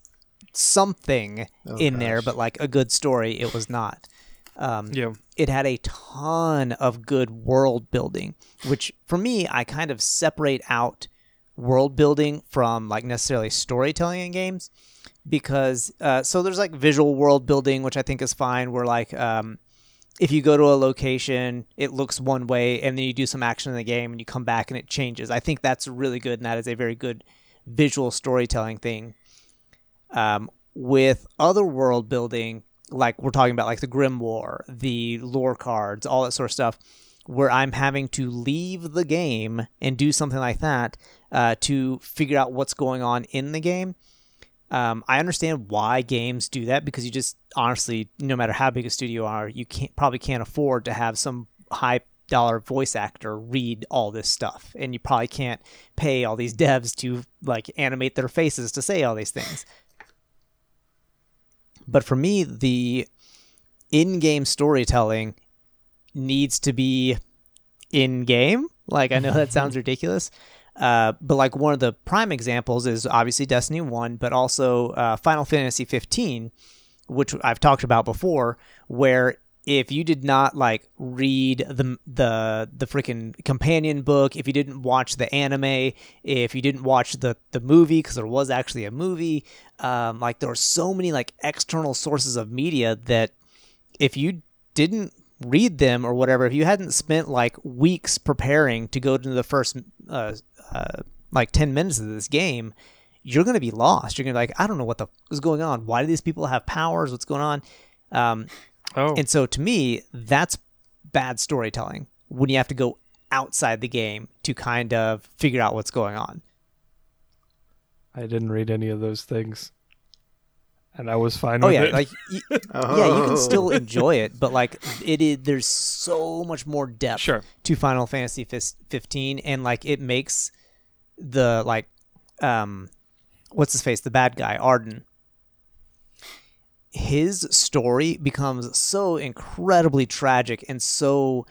something oh, in gosh. there, but like a good story, it was not. Um, yeah. It had a ton of good world building, which for me, I kind of separate out world building from like necessarily storytelling in games because uh, so there's like visual world building, which I think is fine. Where like um, if you go to a location, it looks one way, and then you do some action in the game, and you come back and it changes. I think that's really good, and that is a very good visual storytelling thing. Um, with other world building, like we're talking about, like the Grimoire, the lore cards, all that sort of stuff, where I'm having to leave the game and do something like that uh, to figure out what's going on in the game. Um, I understand why games do that because you just honestly, no matter how big a studio are, you can't probably can't afford to have some high dollar voice actor read all this stuff, and you probably can't pay all these devs to like animate their faces to say all these things. But for me, the in-game storytelling needs to be in-game. Like I know that sounds ridiculous, uh, but like one of the prime examples is obviously Destiny One, but also uh, Final Fantasy 15, which I've talked about before, where if you did not like read the the the freaking companion book, if you didn't watch the anime, if you didn't watch the the movie because there was actually a movie, um, like there were so many like external sources of media that if you didn't read them or whatever, if you hadn't spent like weeks preparing to go to the first uh, uh, like ten minutes of this game, you're gonna be lost. You're gonna be like, I don't know what the is going on. Why do these people have powers? What's going on? Um, Oh. And so to me, that's bad storytelling when you have to go outside the game to kind of figure out what's going on. I didn't read any of those things. And I was fine oh, with yeah, it. Like, y- oh. yeah, you can still enjoy it, but like it is, there's so much more depth sure. to Final Fantasy 15 and like it makes the like um what's his face, the bad guy, Ardyn his story becomes so incredibly tragic and so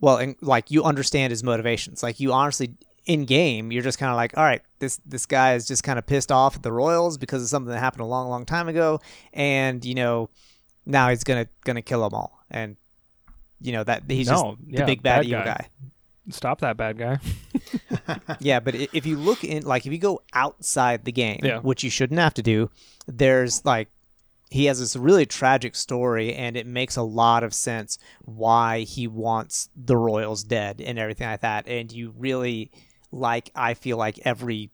well and like you understand his motivations like you honestly in game you're just kind of like all right this this guy is just kind of pissed off at the royals because of something that happened a long long time ago and you know now he's gonna gonna kill them all and you know that he's no, just yeah, the big bad, bad evil guy. guy stop that bad guy. yeah, but if you look in, like, if you go outside the game, yeah. which you shouldn't have to do, there's like he has this really tragic story and it makes a lot of sense why he wants the royals dead and everything like that. And you really like i feel like every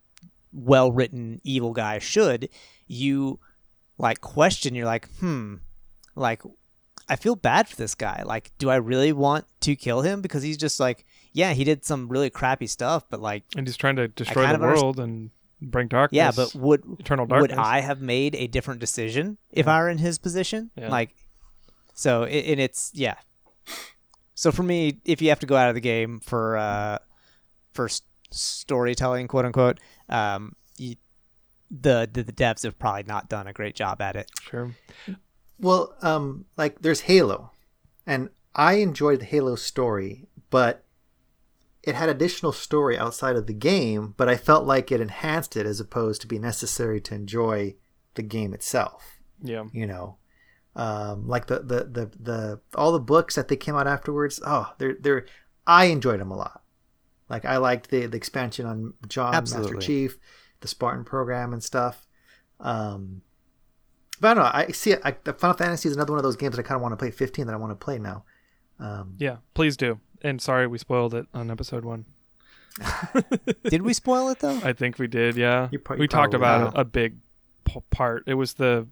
well written evil guy should. You like question you're like hmm like i feel bad for this guy. Like do i really want to kill him? Because he's just like yeah he did some really crappy stuff but like and he's trying to destroy the world and bring darkness. Yeah, but would eternal darkness. Would I have made a different decision if yeah. I were in his position? Yeah. Like, so it, and it's yeah. So for me, if you have to go out of the game for uh, for storytelling, quote unquote, um, you, the, the the devs have probably not done a great job at it. Sure. Well, um, like there's Halo, and I enjoyed the Halo story, but it had additional story outside of the game, but I felt like it enhanced it as opposed to be necessary to enjoy the game itself. Yeah. You know, um, like the, the, the, the, all the books that they came out afterwards. Oh, they're, they're, I enjoyed them a lot. Like I liked the, the expansion on John, Absolutely. Master Chief, the Spartan program and stuff. Um, but I don't know. I see it. I, Final Fantasy is another one of those games that I kind of want to play 15 that I want to play now. Um, yeah, please do and sorry we spoiled it on episode one. did we spoil it though? I think we did. Yeah, you, you we talked about a, a, big p- part. It was the.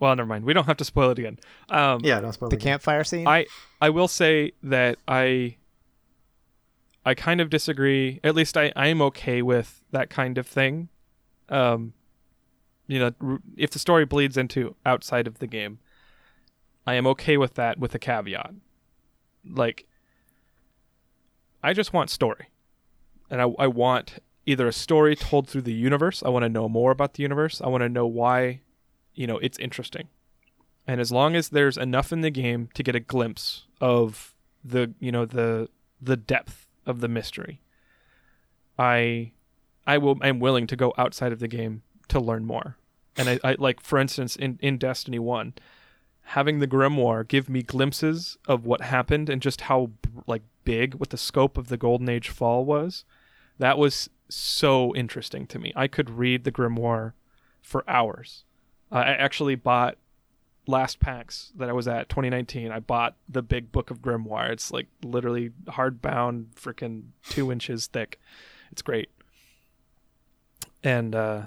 Well, never mind. We don't have to spoil it again. Um, yeah, don't spoil the campfire scene. I I will say that I. I kind of disagree. At least I I am okay with that kind of thing. Um, you know, if the story bleeds into outside of the game, I am okay with that with a caveat. Like I just want story. And I, I want either a story told through the universe. I want to know more about the universe. I want to know why, you know, it's interesting. And as long as there's enough in the game to get a glimpse of the, you know, the the depth of the mystery, I I will I'm willing to go outside of the game to learn more. and I, I like for instance in in Destiny One, having the grimoire give me glimpses of what happened and just how like big what the scope of the Golden Age fall was. That was so interesting to me. I could read the grimoire for hours. Uh, I actually bought last PAX that I was at 2019. I bought the big book of grimoire. It's like literally hardbound, freaking two inches thick. It's great. And uh,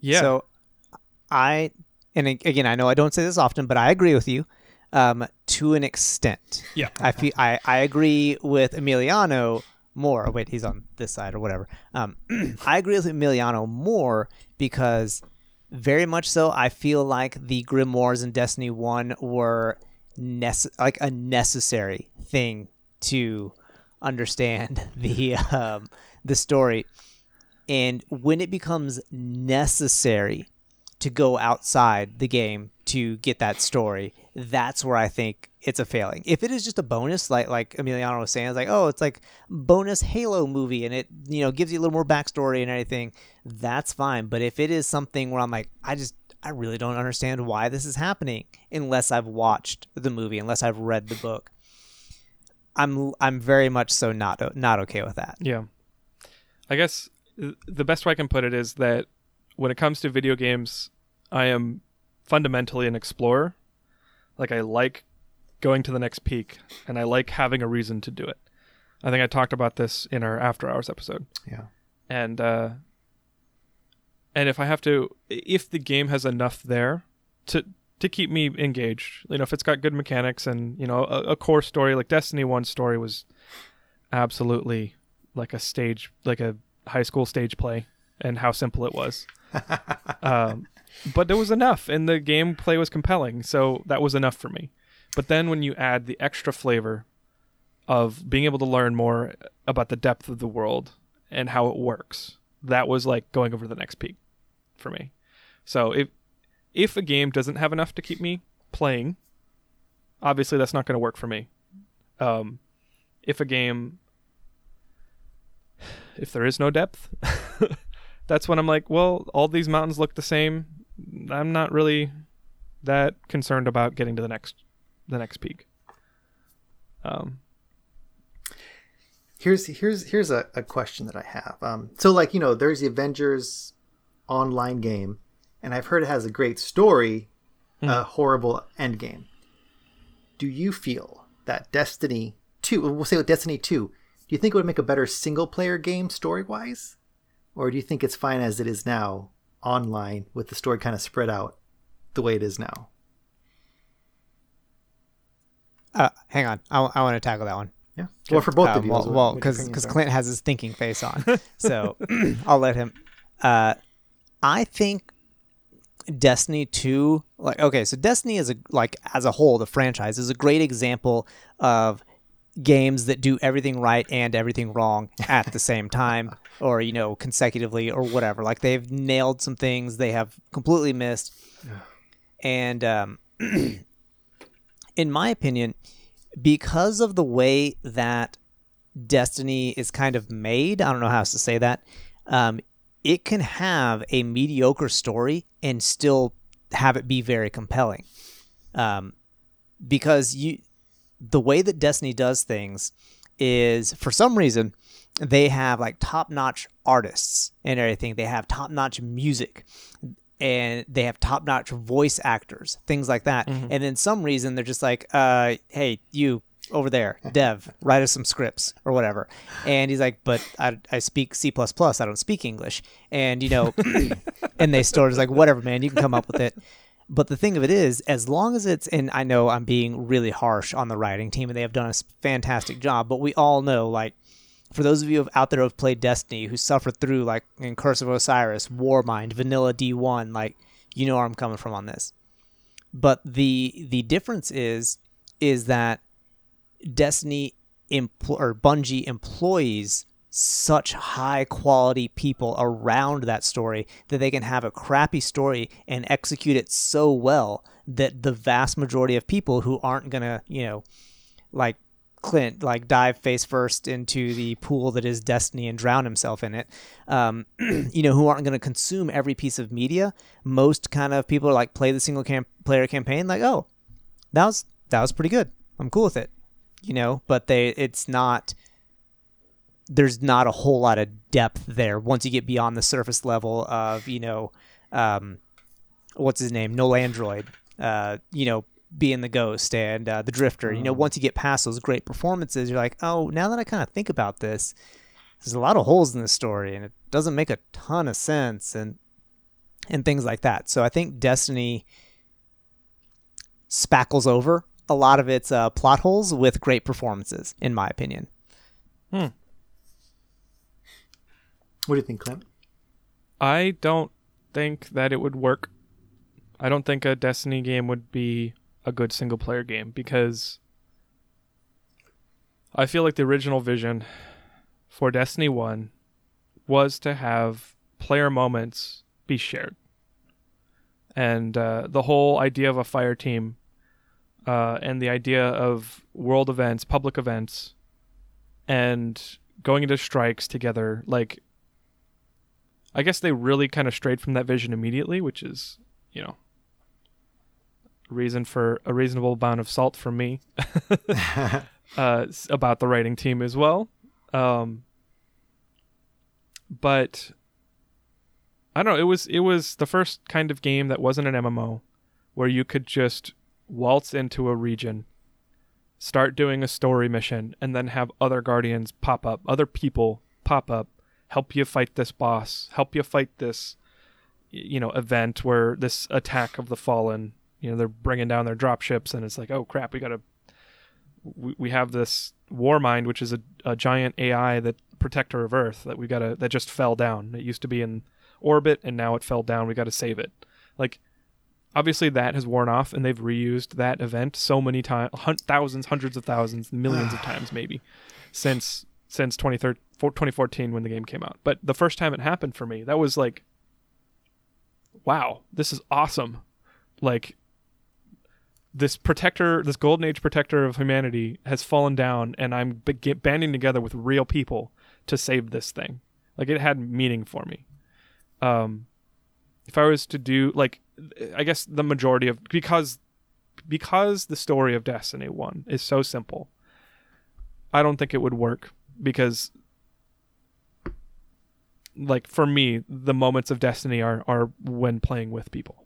yeah. So I and again, I know I don't say this often, but I agree with you um, to an extent. Yeah. I feel I, I agree with Emiliano more. Oh, wait, he's on this side or whatever. Um, I agree with Emiliano more because very much so. I feel like the grimoires in Destiny One were nece- like a necessary thing to understand the um, the story. And when it becomes necessary to go outside the game to get that story, that's where I think it's a failing. If it is just a bonus, like like Emiliano was saying, it's like oh, it's like bonus Halo movie, and it you know gives you a little more backstory and everything. That's fine. But if it is something where I'm like, I just I really don't understand why this is happening unless I've watched the movie, unless I've read the book. I'm I'm very much so not not okay with that. Yeah, I guess the best way I can put it is that when it comes to video games, I am fundamentally an explorer. Like I like going to the next peak and I like having a reason to do it. I think I talked about this in our after hours episode. Yeah. And uh and if I have to if the game has enough there to to keep me engaged, you know, if it's got good mechanics and, you know, a, a core story like Destiny 1 story was absolutely like a stage like a high school stage play and how simple it was. um, but there was enough, and the gameplay was compelling, so that was enough for me. But then when you add the extra flavor of being able to learn more about the depth of the world and how it works, that was like going over the next peak for me. So if if a game doesn't have enough to keep me playing, obviously that's not going to work for me. Um, if a game if there is no depth, that's when I'm like, well, all these mountains look the same. I'm not really that concerned about getting to the next the next peak. Um, here's here's here's a, a question that I have. Um, so like you know, there's the Avengers online game, and I've heard it has a great story, mm. a horrible end game. Do you feel that Destiny two? We'll say with Destiny two do you think it would make a better single player game story wise? Or do you think it's fine as it is now online with the story kind of spread out the way it is now? Uh, hang on. I, I want to tackle that one. Yeah. Well, for both uh, of you. Well, because because Clint has his thinking face on, so I'll let him. Uh, I think Destiny 2 like okay so Destiny is a like as a whole the franchise is a great example of games that do everything right and everything wrong at the same time or you know consecutively or whatever. Like they've nailed some things. They have completely missed. And um, in my opinion because of the way that destiny is kind of made i don't know how else to say that um, it can have a mediocre story and still have it be very compelling. Um, because you the way that Destiny does things is for some reason they have like top notch artists and everything. They have top notch music and they have top notch voice actors, things like that. Mm-hmm. And then some reason they're just like, uh, hey, you over there, Dev, write us some scripts or whatever. And he's like, but I, I speak C I don't speak English. And you know, and they start just like, whatever, man, you can come up with it. But the thing of it is, as long as it's, and I know I'm being really harsh on the writing team, and they have done a fantastic job, but we all know, like, for those of you out there who have played Destiny, who suffered through, like, in Curse of Osiris, Warmind, Vanilla D1, like, you know where I'm coming from on this. But the the difference is, is that Destiny empl- or Bungie employees such high quality people around that story that they can have a crappy story and execute it so well that the vast majority of people who aren't going to, you know, like Clint like dive face first into the pool that is Destiny and drown himself in it. Um, you know, who aren't going to consume every piece of media. Most kind of people are like play the single player campaign, like, oh, that was that was pretty good. I'm cool with it. You know, but they it's not. There's not a whole lot of depth there once you get beyond the surface level of you know, um, what's his name, Nolan North. Uh, you know, being the ghost and uh, the drifter. You know, mm. once you get past those great performances, you're like, oh, now that I kind of think about this, there's a lot of holes in the story, and it doesn't make a ton of sense, and and things like that. So I think Destiny spackles over a lot of its uh, plot holes with great performances, in my opinion. Hmm. What do you think, Clint? I don't think that it would work. I don't think a Destiny game would be a good single player game because I feel like the original vision for Destiny 1 was to have player moments be shared. And uh, the whole idea of a fire team uh, and the idea of world events, public events, and going into strikes together, like, I guess they really kind of strayed from that vision immediately, which is, you know, reason for a reasonable amount of salt from me uh, about the writing team as well. Um, but I don't know. It was it was the first kind of game that wasn't an MMO, where you could just waltz into a region, start doing a story mission, and then have other guardians pop up, other people pop up, help you fight this boss, help you fight this, you know, event where this attack of the fallen you know they're bringing down their drop ships and it's like oh crap we gotta we, we have this Warmind which is a, a giant ai that protector of earth that we gotta that just fell down. It used to be in orbit and now it fell down. We gotta save it. Like obviously that has worn off and they've reused that event so many times hun- thousands hundreds of thousands millions of times maybe since since 2014 when the game came out but the first time it happened for me that was like wow this is awesome like this protector, this golden age protector of humanity has fallen down, and I'm banding together with real people to save this thing. Like it had meaning for me. Um, if I was to do like, I guess the majority of because because the story of Destiny One is so simple, I don't think it would work because like for me the moments of destiny are are when playing with people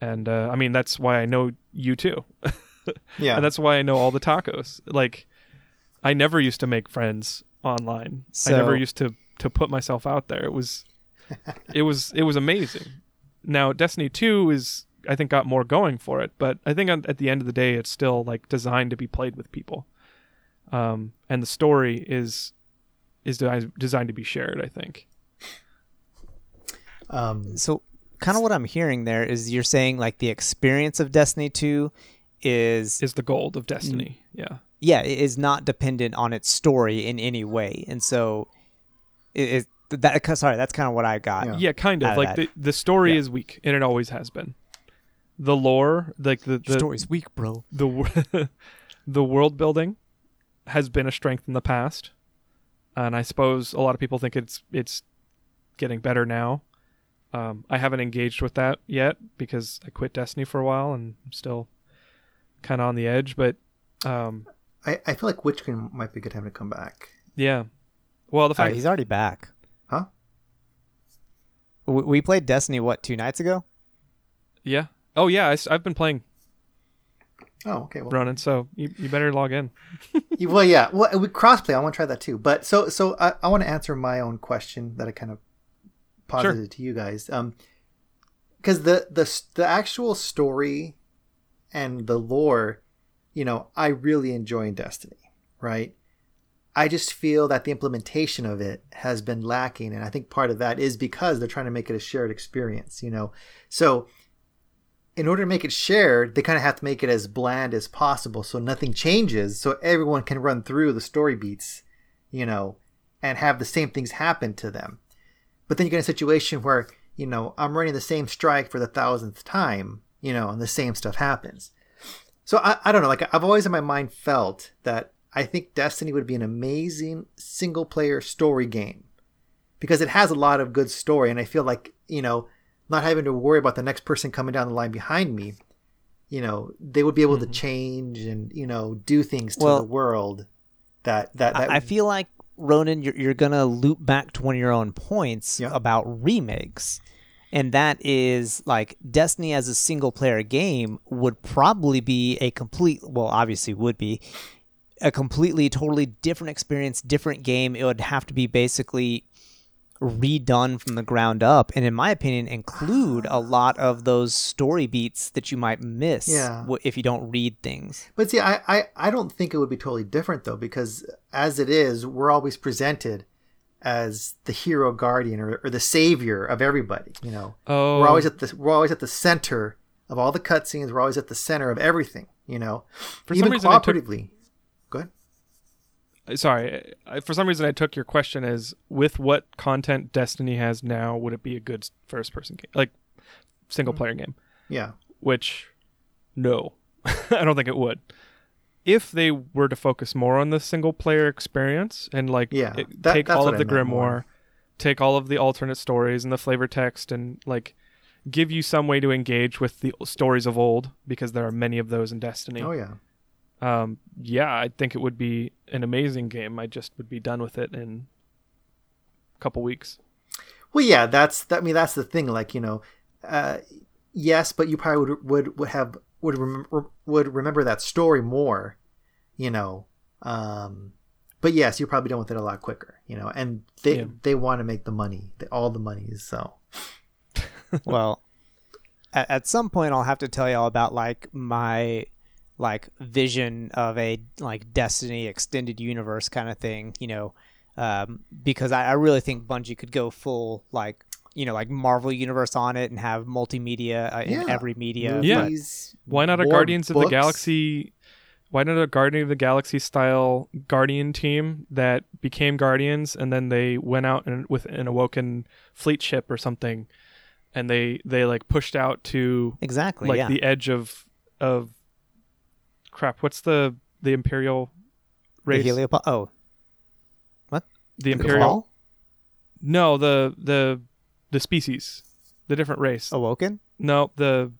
and uh, I mean that's why I know you too. yeah, and that's why I know all the tacos. Like, I never used to make friends online. So... I never used to to put myself out there. It was, it was it was amazing. Now Destiny Two is I think got more going for it, but I think at the end of the day, it's still like designed to be played with people. Um, and the story is is designed to be shared. I think. Um, so kind of what I'm hearing there is you're saying like the experience of Destiny 2 is is the gold of Destiny. Yeah. Yeah, it is not dependent on its story in any way. And so it, it that sorry, that's kind of what I got. Yeah, yeah kind of. Like the the story yeah. is weak and it always has been. The lore, like the the story's weak, bro. The the world building has been a strength in the past. And I suppose a lot of people think it's it's getting better now. Um, I haven't engaged with that yet because I quit Destiny for a while and I'm still kind of on the edge. But um, I, I feel like Witch Queen might be a good time to come back. Yeah. Well, the fact uh, he's already back. Huh? We, we played Destiny what two nights ago? Yeah. Oh yeah, I, have been playing. Oh okay. Well, running. So you, you better log in. well, yeah. Well, we crossplay. I want to try that too. But so so I, I want to answer my own question that I kind of posited sure. to you guys. Um, because the the the actual story and the lore, you know, I really enjoy in Destiny, right? I just feel that the implementation of it has been lacking, and I think part of that is because they're trying to make it a shared experience, you know. So, in order to make it shared, they kind of have to make it as bland as possible, so nothing changes, so everyone can run through the story beats, you know, and have the same things happen to them. But then you get a situation where, you know, I'm running the same strike for the thousandth time, you know, and the same stuff happens. So I, I don't know, like I've always in my mind felt that I think Destiny would be an amazing single player story game because it has a lot of good story, and I feel like you know, not having to worry about the next person coming down the line behind me, you know, they would be able mm-hmm. to change and you know do things to well, the world. That that, that I, I feel like Ronan, you're, you're gonna loop back to one of your own points yeah. about remakes and that is like Destiny as a single player game would probably be a complete well obviously would be a completely totally different experience different game it would have to be basically redone from the ground up and in my opinion include a lot of those story beats that you might miss yeah. if you don't read things but see I, I i don't think it would be totally different though because as it is we're always presented as the hero guardian or, or the savior of everybody. You know, oh. we're always at the we're always at the center of all the cutscenes. We're always at the center of everything. You know, for even some reason cooperatively. Took... Go ahead. Sorry, for some reason I took your question as with what content Destiny has now, would it be a good first person game, like single mm. player game? Yeah. Which, no, I don't think it would if they were to focus more on the single player experience and like yeah, it, that, take all of the grimoire more. take all of the alternate stories and the flavor text and like give you some way to engage with the stories of old because there are many of those in destiny oh yeah um, yeah i think it would be an amazing game i just would be done with it in a couple weeks well yeah that's that, i mean that's the thing like you know uh, yes but you probably would would, would have would remember would remember that story more, you know. Um, but yes, you're probably done with it a lot quicker, you know. And they yeah. they want to make the money, all the money. So, well, at, at some point, I'll have to tell y'all about like my like vision of a like Destiny extended universe kind of thing, you know. Um, because I, I really think Bungie could go full like you know like Marvel universe on it and have multimedia uh, in yeah. every media. Yeah. Why not a Guardians books? of the Galaxy? Why not a Guardian of the Galaxy style Guardian team that became Guardians and then they went out and with an awoken fleet ship or something, and they they like pushed out to exactly like yeah. the edge of of crap. What's the the Imperial race? The Heliopol- oh, what? The, the Imperial. Cabal? No, the the the species, the different race. Awoken? No, the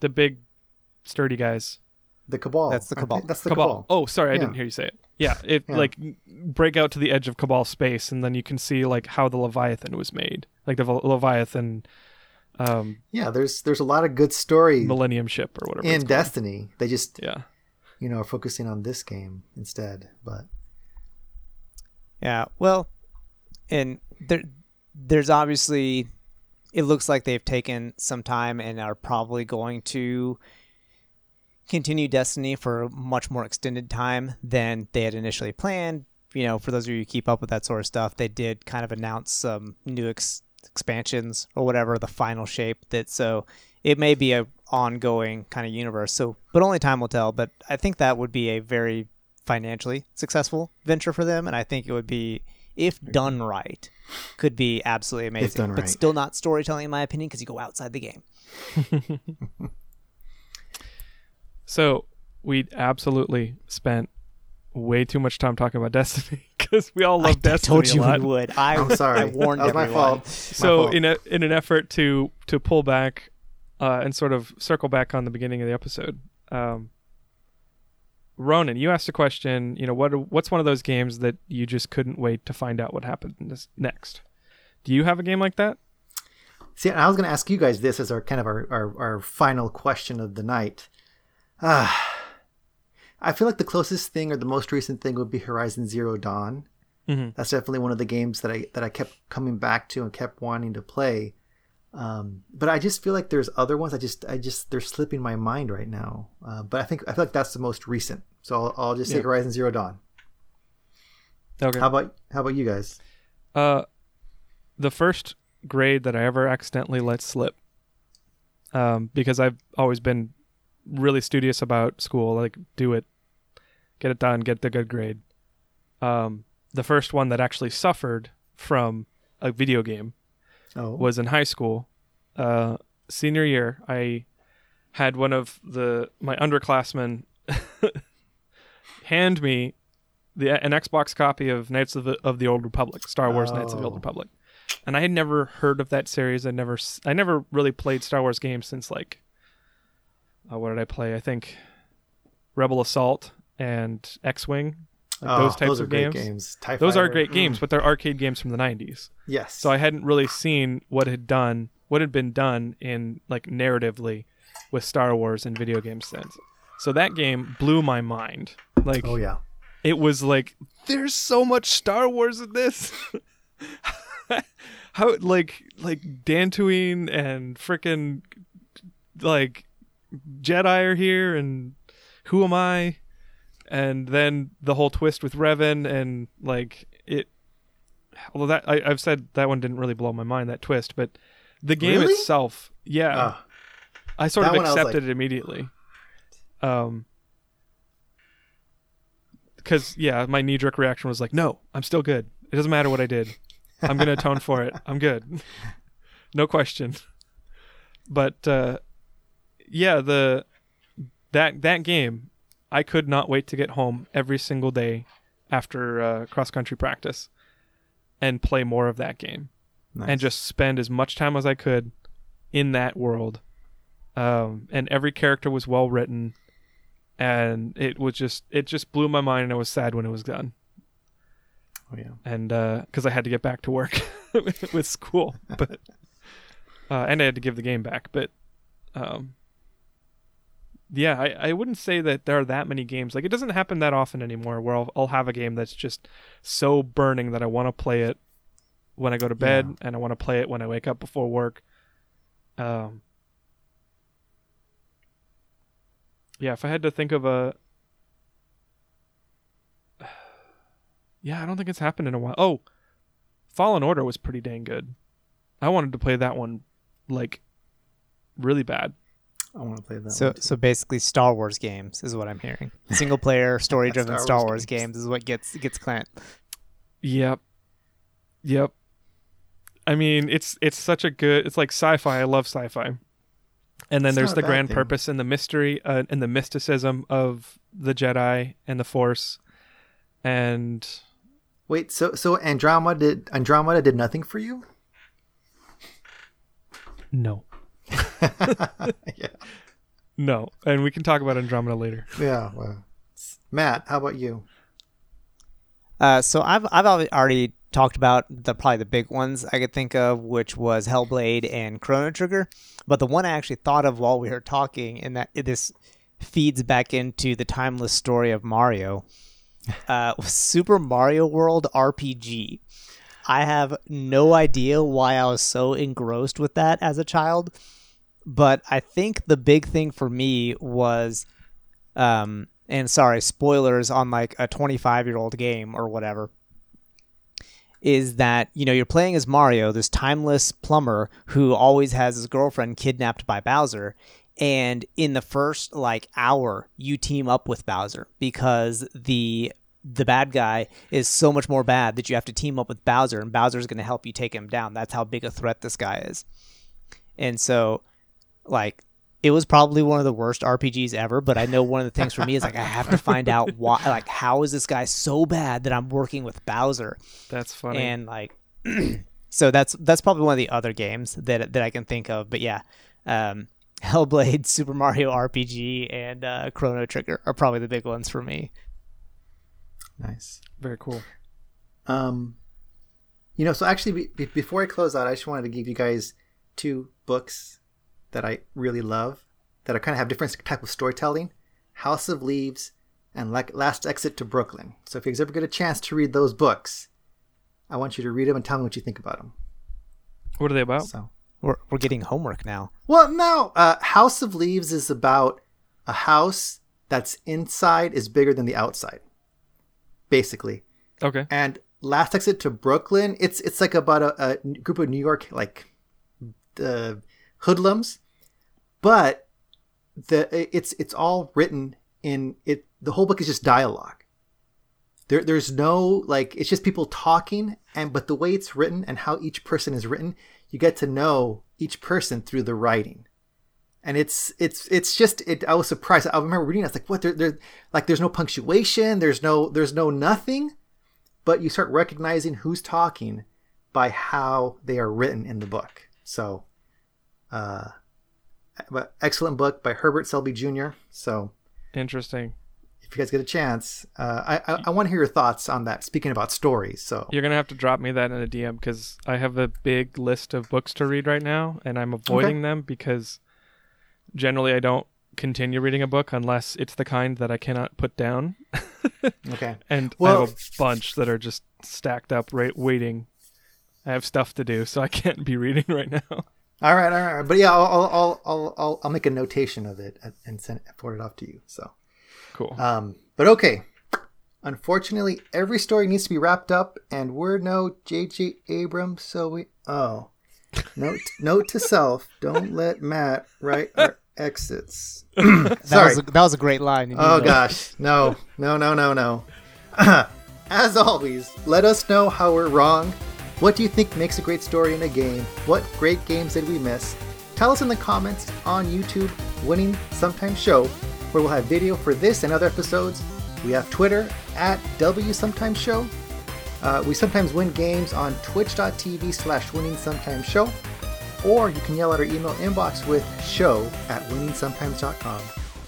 the big sturdy guys. The cabal. That's the cabal. That's the cabal. cabal. Oh, sorry, I yeah. didn't hear you say it. Yeah, it yeah. like break out to the edge of cabal space, and then you can see like how the Leviathan was made, like the Leviathan. Um, yeah, there's there's a lot of good story. Millennium ship or whatever. In Destiny, they just yeah, you know, are focusing on this game instead. But yeah, well, and there there's obviously it looks like they've taken some time and are probably going to continue Destiny for a much more extended time than they had initially planned. You know, for those of you who keep up with that sort of stuff, they did kind of announce some new ex- expansions or whatever, the final shape that so it may be a ongoing kind of universe. So, but only time will tell. But I think that would be a very financially successful venture for them, and I think it would be if done right, could be absolutely amazing. Right. But still not storytelling, in my opinion, because you go outside the game. so we absolutely spent way too much time talking about Destiny because we all love I Destiny. Told you we would. I, am sorry. I warned that everyone. My fault. So my fault. in a in an effort to to pull back uh, and sort of circle back on the beginning of the episode, um, Ronan, you asked a question. You know, what what's one of those games that you just couldn't wait to find out what happened next? Do you have a game like that? See, I was going to ask you guys this as our kind of our, our, our final question of the night. Ah, I feel like the closest thing or the most recent thing would be Horizon Zero Dawn. Mm-hmm. That's definitely one of the games that I that I kept coming back to and kept wanting to play. Um, but I just feel like there's other ones. I just, I just, they're slipping my mind right now. Uh, but I think I feel like that's the most recent. So I'll, I'll just say yeah. Horizon Zero Dawn. Okay. How about how about you guys? Uh, the first grade that I ever accidentally let slip. Um, because I've always been really studious about school, like do it, get it done, get the good grade. Um, the first one that actually suffered from a video game oh. was in high school. Uh, senior year, I had one of the my underclassmen. hand me the an Xbox copy of Knights of the, of the Old Republic, Star Wars Knights of the Old Oh. Republic, and I had never heard of that series. I never I never really played Star Wars games since like uh, what did I play? I think Rebel Assault and X Wing. Like Oh, those types those are of great games. games. Those are Fighter. great games, Mm. but they're arcade games from the '90s. Yes. So I hadn't really seen what had done, what had been done in like narratively with Star Wars and video games since. So that game blew my mind. Like oh yeah. it was like there's so much Star Wars in this. How like like Dantooine and freaking like Jedi are here and who am I? And then the whole twist with Revan and like it although that I, I've said that one didn't really blow my mind, that twist, but the game Really? itself, yeah. Ah, I sort of one I was accepted like- it immediately. Um, because yeah, my knee jerk reaction was like, "No, I'm still good. It doesn't matter what I did. I'm gonna atone for it. I'm good, no question." But uh, yeah, the that that game, I could not wait to get home every single day after uh, cross country practice and play more of that game nice. and just spend as much time as I could in that world. Um, and every character was well written, and it was just it just blew my mind, and I was sad when it was done, oh yeah. and because I had to get back to work with school, but uh, and I had to give the game back, but um, yeah, I, I wouldn't say that there are that many games. Like it doesn't happen that often anymore, where I'll, I'll have a game that's just so burning that I want to play it when I go to bed, Yeah. and I want to play it when I wake up before work. Um, yeah, if I had to think of a, yeah, I don't think it's happened in a while. Oh, Fallen Order was pretty dang good. I wanted to play that one, like, really bad. I want to play that. So one so basically, Star Wars games is what I'm hearing. Single player, story driven Star Star, Wars Wars games. games. is what gets gets Clint. Yep. Yep. I mean, it's it's such a good. It's like sci-fi. I love sci-fi. And then It's there's the grand thing. purpose and the mystery uh, and the mysticism of the Jedi and the Force. And Wait, so so Andromeda did Andromeda did nothing for you? no, yeah. no, and we can talk about Andromeda later. Yeah. Well, Matt, how about you? Uh, so I've I've already talked about the probably the big ones I could think of, which was Hellblade and Chrono Trigger. But the one I actually thought of while we were talking, and that this feeds back into the timeless story of Mario, uh, Super Mario World RPG. I have no idea why I was so engrossed with that as a child, but I think the big thing for me was um and sorry spoilers on like a 25 year old game or whatever is that you know you're playing as mario this timeless plumber who always has his girlfriend kidnapped by bowser. And in the first like hour you team up with bowser because the the bad guy is so much more bad that you have to team up with bowser and bowser's going to help you take him down. That's how big a threat this guy is. And so like it was probably one of the worst RPGs ever, but I know one of the things for me is like I have to find out why like how is this guy so bad that I'm working with Bowser? That's funny. And like so that's that's probably one of the other games that that I can think of, but yeah. Um Hellblade, Super Mario RPG and uh Chrono Trigger are probably the big ones for me. Nice. Very cool. Um, you know, so actually, be, be- before I close out, I just wanted to give you guys two books that I really love that are kind of have different type of storytelling: House of Leaves and like Last Exit to Brooklyn. So if you guys ever get a chance to read those books, I want you to read them and tell me what you think about them. What are they about? So, We're we're getting homework now. well, no, uh, House of Leaves is about a house that's inside is bigger than the outside, basically. Okay. and last exit to brooklyn it's it's like about a, a group of new york like uh, hoodlums but the it's it's all written in it the whole book is just dialogue there there's no like it's just people talking and but the way it's written and how each person is written you get to know each person through the writing and it's it's it's just it. I was surprised. I remember reading. it, I was like, "What? There, there, like, there's no punctuation. There's no, there's no nothing." But you start recognizing who's talking by how they are written in the book. So, uh, excellent book by Hubert Selby Jr. So interesting. If you guys get a chance, uh, I I, I want to hear your thoughts on that. Speaking about stories, so you're gonna have to drop me that in a DM because I have a big list of books to read right now, and I'm avoiding okay. them because generally I don't continue reading a book unless it's the kind that I cannot put down. okay. And well, I have a bunch that are just stacked up, right, waiting. I have stuff to do, so I can't be reading right now. All right, all right, but yeah, I'll I'll I'll I'll, I'll make a notation of it and send it, forward it off to you. So cool. Um, but okay. Unfortunately, every story needs to be wrapped up, and we're no J.J. Abrams, so we oh. Note note to self: Don't let Matt write our exits. that was a, that was a great line. Oh gosh, no, no, no, no, no. As always, let us know how we're wrong. What do you think makes a great story in a game? What great games did we miss? Tell us in the comments on YouTube, Winning Sometimes Show, where we'll have video for this and other episodes. We have Twitter at W Sometimes Show. Uh, we sometimes win games on twitch.tv slash winning sometimes show or you can yell at our email inbox with show at winningsometimes.com.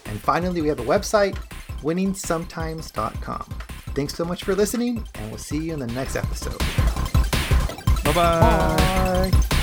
And finally, we have a website, winningsometimes.com. Thanks so much for listening, and we'll see you in the next episode. 拜拜。